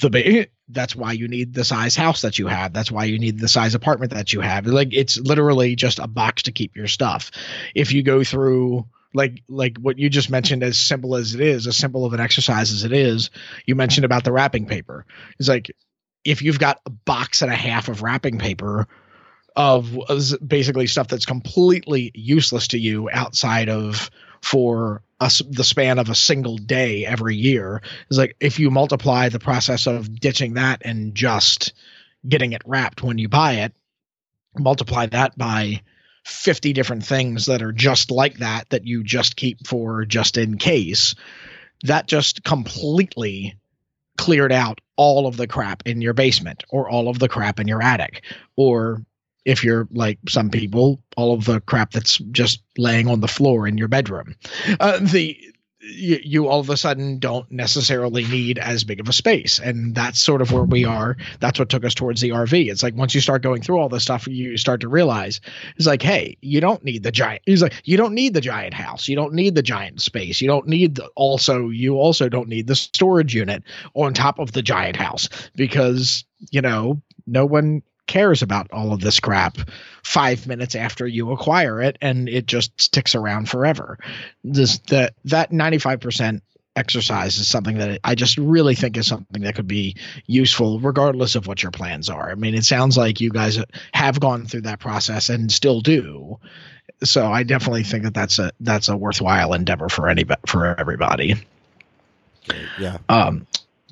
the big that's why you need the size house that you have. That's why you need the size apartment that you have. Like it's literally just a box to keep your stuff. If you go through like like what you just mentioned as simple as it is as simple of an exercise as it is you mentioned about the wrapping paper. It's like if you've got a box and a half of wrapping paper of basically stuff that's completely useless to you outside of for us the span of a single day every year is like if you multiply the process of ditching that and just getting it wrapped when you buy it multiply that by 50 different things that are just like that that you just keep for just in case. That just completely cleared out all of the crap in your basement or all of the crap in your attic. Or if you're like some people all of the crap that's just laying on the floor in your bedroom. Uh, the you, you all of a sudden don't necessarily need as big of a space. And that's sort of where we are. That's what took us towards the rv it's like once you start going through all this stuff you start to realize it's like hey you don't need the giant he's like you don't need the giant house. You don't need the giant space. You don't need the also you also don't need the storage unit on top of the giant house because you know no one cares about all of this crap five minutes after you acquire it and it just sticks around forever this that that 95% exercise is something that I just really think is something that could be useful regardless of what your plans are. I mean, it sounds like you guys have gone through that process and still do. So I definitely think that that's a that's a worthwhile endeavor for anybody for everybody. Yeah. Um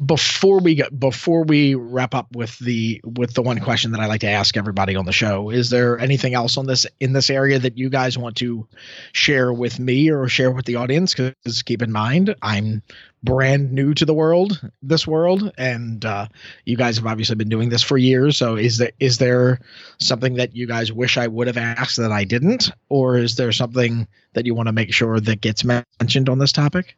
before we get before we wrap up with the with the one question that I like to ask everybody on the show, is there anything else on this in this area that you guys want to share with me or share with the audience? Because keep in mind, I'm brand new to the world, this world, and uh, you guys have obviously been doing this for years. So is there is there something that you guys wish I would have asked that I didn't, or is there something that you want to make sure that gets mentioned on this topic?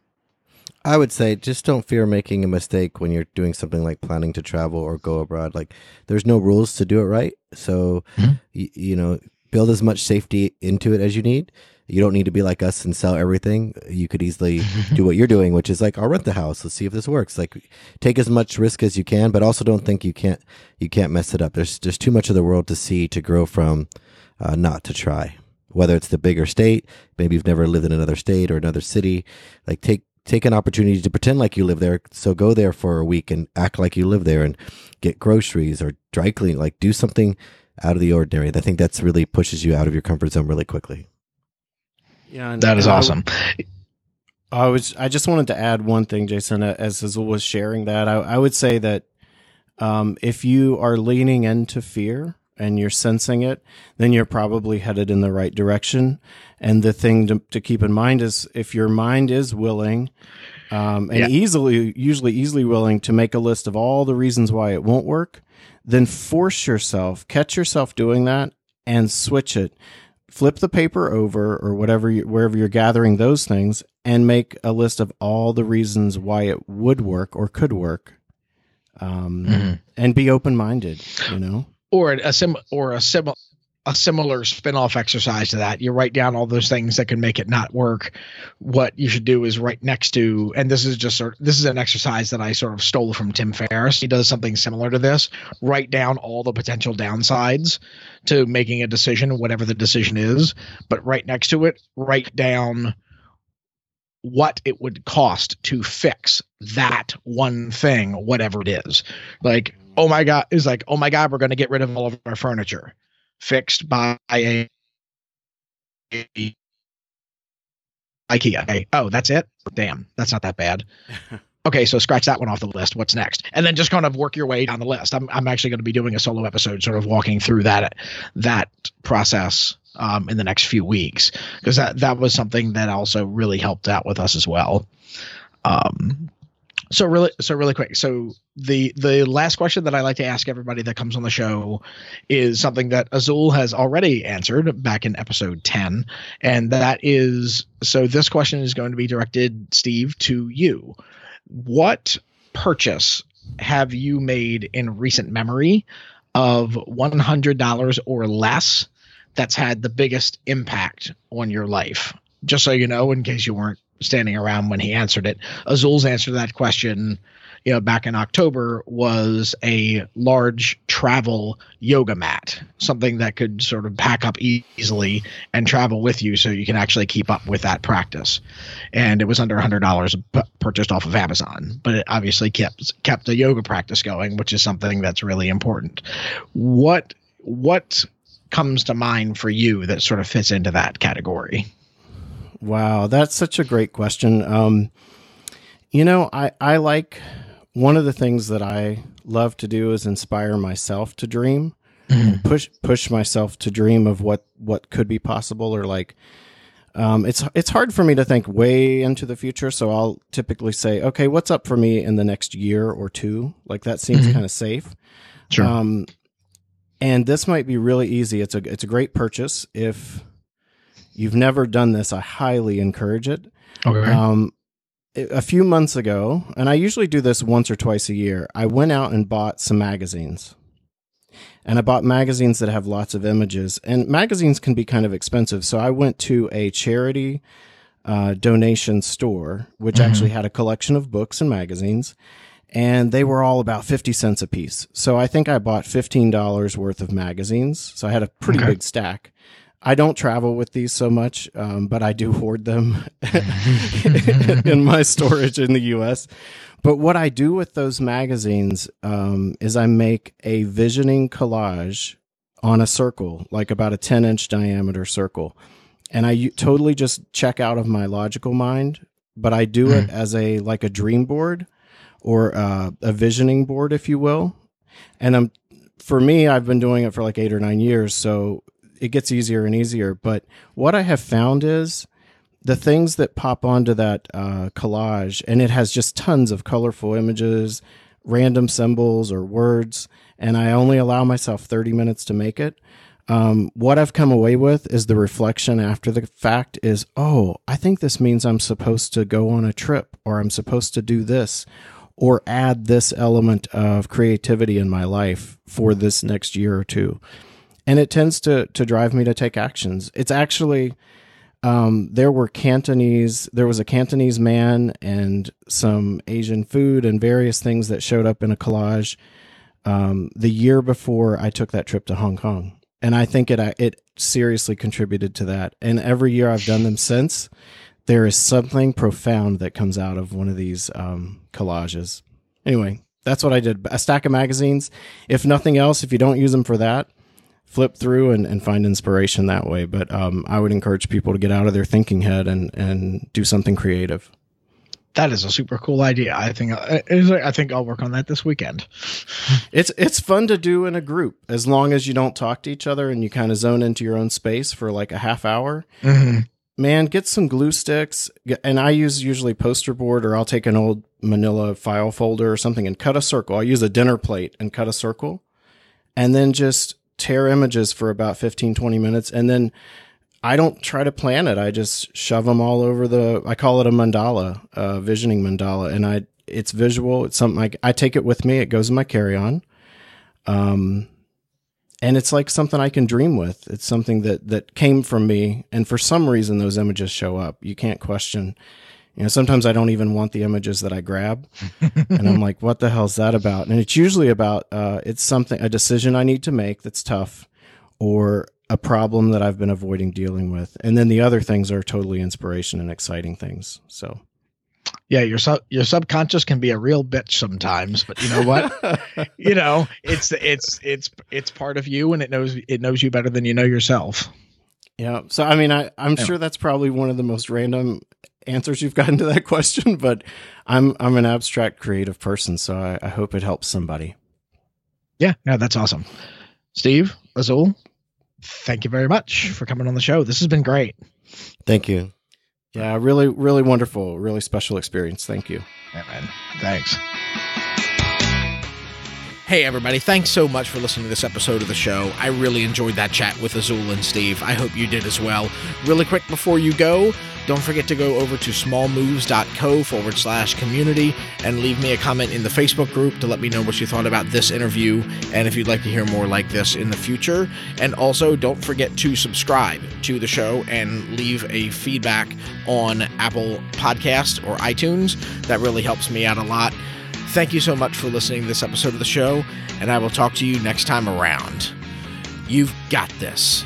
I would say just don't fear making a mistake when you're doing something like planning to travel or go abroad. Like there's no rules to do it right. So, mm-hmm. y- you know, build as much safety into it as you need. You don't need to be like us and sell everything. You could easily (laughs) do what you're doing, which is like, I'll rent the house. Let's see if this works. Like take as much risk as you can, but also don't think you can't, you can't mess it up. There's just too much of the world to see to grow from, uh, not to try whether it's the bigger state, maybe you've never lived in another state or another city, like take take an opportunity to pretend like you live there. So go there for a week and act like you live there and get groceries or dry clean. Like do something out of the ordinary. I think that's really pushes you out of your comfort zone really quickly. Yeah, that is awesome. I, I, was. I just wanted to add one thing, Jason. As Azul was sharing that, I, I would say that um, if you are leaning into fear and you're sensing it, then you're probably headed in the right direction. And the thing to, to keep in mind is if your mind is willing, um, and yeah. easily, usually easily willing to make a list of all the reasons why it won't work, then force yourself, catch yourself doing that and switch it. Flip the paper over or whatever, you, wherever you're gathering those things and make a list of all the reasons why it would work or could work. Um, mm-hmm. and be open minded, you know? Or a sim or a sim a similar spin-off exercise to that. You write down all those things that can make it not work. What you should do is right next to and this is just sort this is an exercise that i sort of stole from tim ferriss. He does something similar to this. Write down all the potential downsides to making a decision whatever the decision is. But right next to it write down what it would cost to fix that one thing whatever it is. Like oh my god is like oh my god we're going to get rid of all of our furniture. Fixed by a, ikea. Okay. oh that's it? Damn that's not that bad. (laughs) Okay so scratch that one off the list. What's next? And then just kind of work your way down the list. I'm, I'm actually going to be doing a solo episode sort of walking through that that process um, in the next few weeks because that that was something that also really helped out with us as well. Um, so really, so really quick. So the the last question that I like to ask everybody that comes on the show is something that Azul has already answered back in episode ten, and that is so. This question is going to be directed, Steve, to you. What purchase have you made in recent memory of one hundred dollars or less that's had the biggest impact on your life? Just so you know, in case you weren't standing around when he answered it. Azul's answer to that question, you know, back in October was a large travel yoga mat, something that could sort of pack up easily and travel with you so you can actually keep up with that practice. And it was under $100 p- purchased off of Amazon, but it obviously kept kept the yoga practice going, which is something that's really important. What what comes to mind for you that sort of fits into that category? Wow, that's such a great question. Um, you know, I, I like one of the things that I love to do is inspire myself to dream, mm. push push myself to dream of what what could be possible or like. Um, it's it's hard for me to think way into the future, so I'll typically say, okay, what's up for me in the next year or two? Like that seems mm-hmm. kind of safe. Sure. Um, and this might be really easy. It's a it's a great purchase if you've never done this, I highly encourage it. Okay. Um, a few months ago, and I usually do this once or twice a year, I went out and bought some magazines. And I bought magazines that have lots of images. And magazines can be kind of expensive. So I went to a charity uh, donation store, which mm-hmm. actually had a collection of books and magazines. And they were all about 50 cents a piece. So I think I bought $15 worth of magazines. So I had a pretty okay. big stack. I don't travel with these so much, um, but I do (laughs) hoard them (laughs) in my storage in the US. But what I do with those magazines um, is I make a visioning collage on a circle, like about a 10 inch diameter circle. And I totally just check out of my logical mind, but I do it hmm. as a like a dream board or uh, a visioning board, if you will. And I'm for me, I've been doing it for like eight or nine years. So it gets easier and easier. But what I have found is the things that pop onto that uh, collage, and it has just tons of colorful images, random symbols or words, and I only allow myself 30 minutes to make it. Um, what I've come away with is the reflection after the fact is, oh, I think this means I'm supposed to go on a trip or I'm supposed to do this or add this element of creativity in my life for this next year or two and it tends to to drive me to take actions. It's actually um, there were Cantonese, there was a Cantonese man and some Asian food and various things that showed up in a collage um, the year before I took that trip to Hong Kong, and I think it it seriously contributed to that. And every year I've done them since, there is something profound that comes out of one of these um, collages. Anyway, that's what I did. A stack of magazines. If nothing else, if you don't use them for that, flip through and, and find inspiration that way. But um, I would encourage people to get out of their thinking head and, and do something creative. That is a super cool idea. I think uh, I think I'll work on that this weekend. (laughs) It's it's fun to do in a group as long as you don't talk to each other and you kind of zone into your own space for like a half hour. Mm-hmm. Man, get some glue sticks, and I use usually poster board or I'll take an old Manila file folder or something and cut a circle. I'll use a dinner plate and cut a circle, and then just tear images for about 15, 20 minutes. And then I don't try to plan it. I just shove them all over the, I call it a mandala, a visioning mandala. And I, it's visual. It's something I, I take it with me. It goes in my carry on. Um, and it's like something I can dream with. It's something that, that came from me. And for some reason, those images show up. You can't question you know, sometimes I don't even want the images that I grab, and I'm like, "What the hell is that about?" And it's usually about uh, it's something a decision I need to make that's tough, or a problem that I've been avoiding dealing with, and then the other things are totally inspiration and exciting things. So, yeah, your sub your subconscious can be a real bitch sometimes, but you know what? (laughs) you know, it's it's it's it's part of you, and it knows it knows you better than you know yourself. Yeah. So I mean, I I'm yeah. sure that's probably one of the most random answers you've gotten to that question, (laughs) but I'm I'm an abstract creative person, so I, I hope it helps somebody. Yeah, no, that's awesome. Steve, Azul, thank you very much for coming on the show. This has been great. Thank you. Yeah, really, really wonderful, really special experience. Thank you. Yeah, man. Thanks. Hey, everybody. Thanks so much for listening to this episode of the show. I really enjoyed that chat with Azul and Steve. I hope you did as well. Really quick before you go, don't forget to go over to smallmoves.co forward slash community and leave me a comment in the Facebook group to let me know what you thought about this interview and if you'd like to hear more like this in the future. And also, don't forget to subscribe to the show and leave a feedback on Apple Podcast or iTunes. That really helps me out a lot. Thank you so much for listening to this episode of the show, and I will talk to you next time around. You've got this.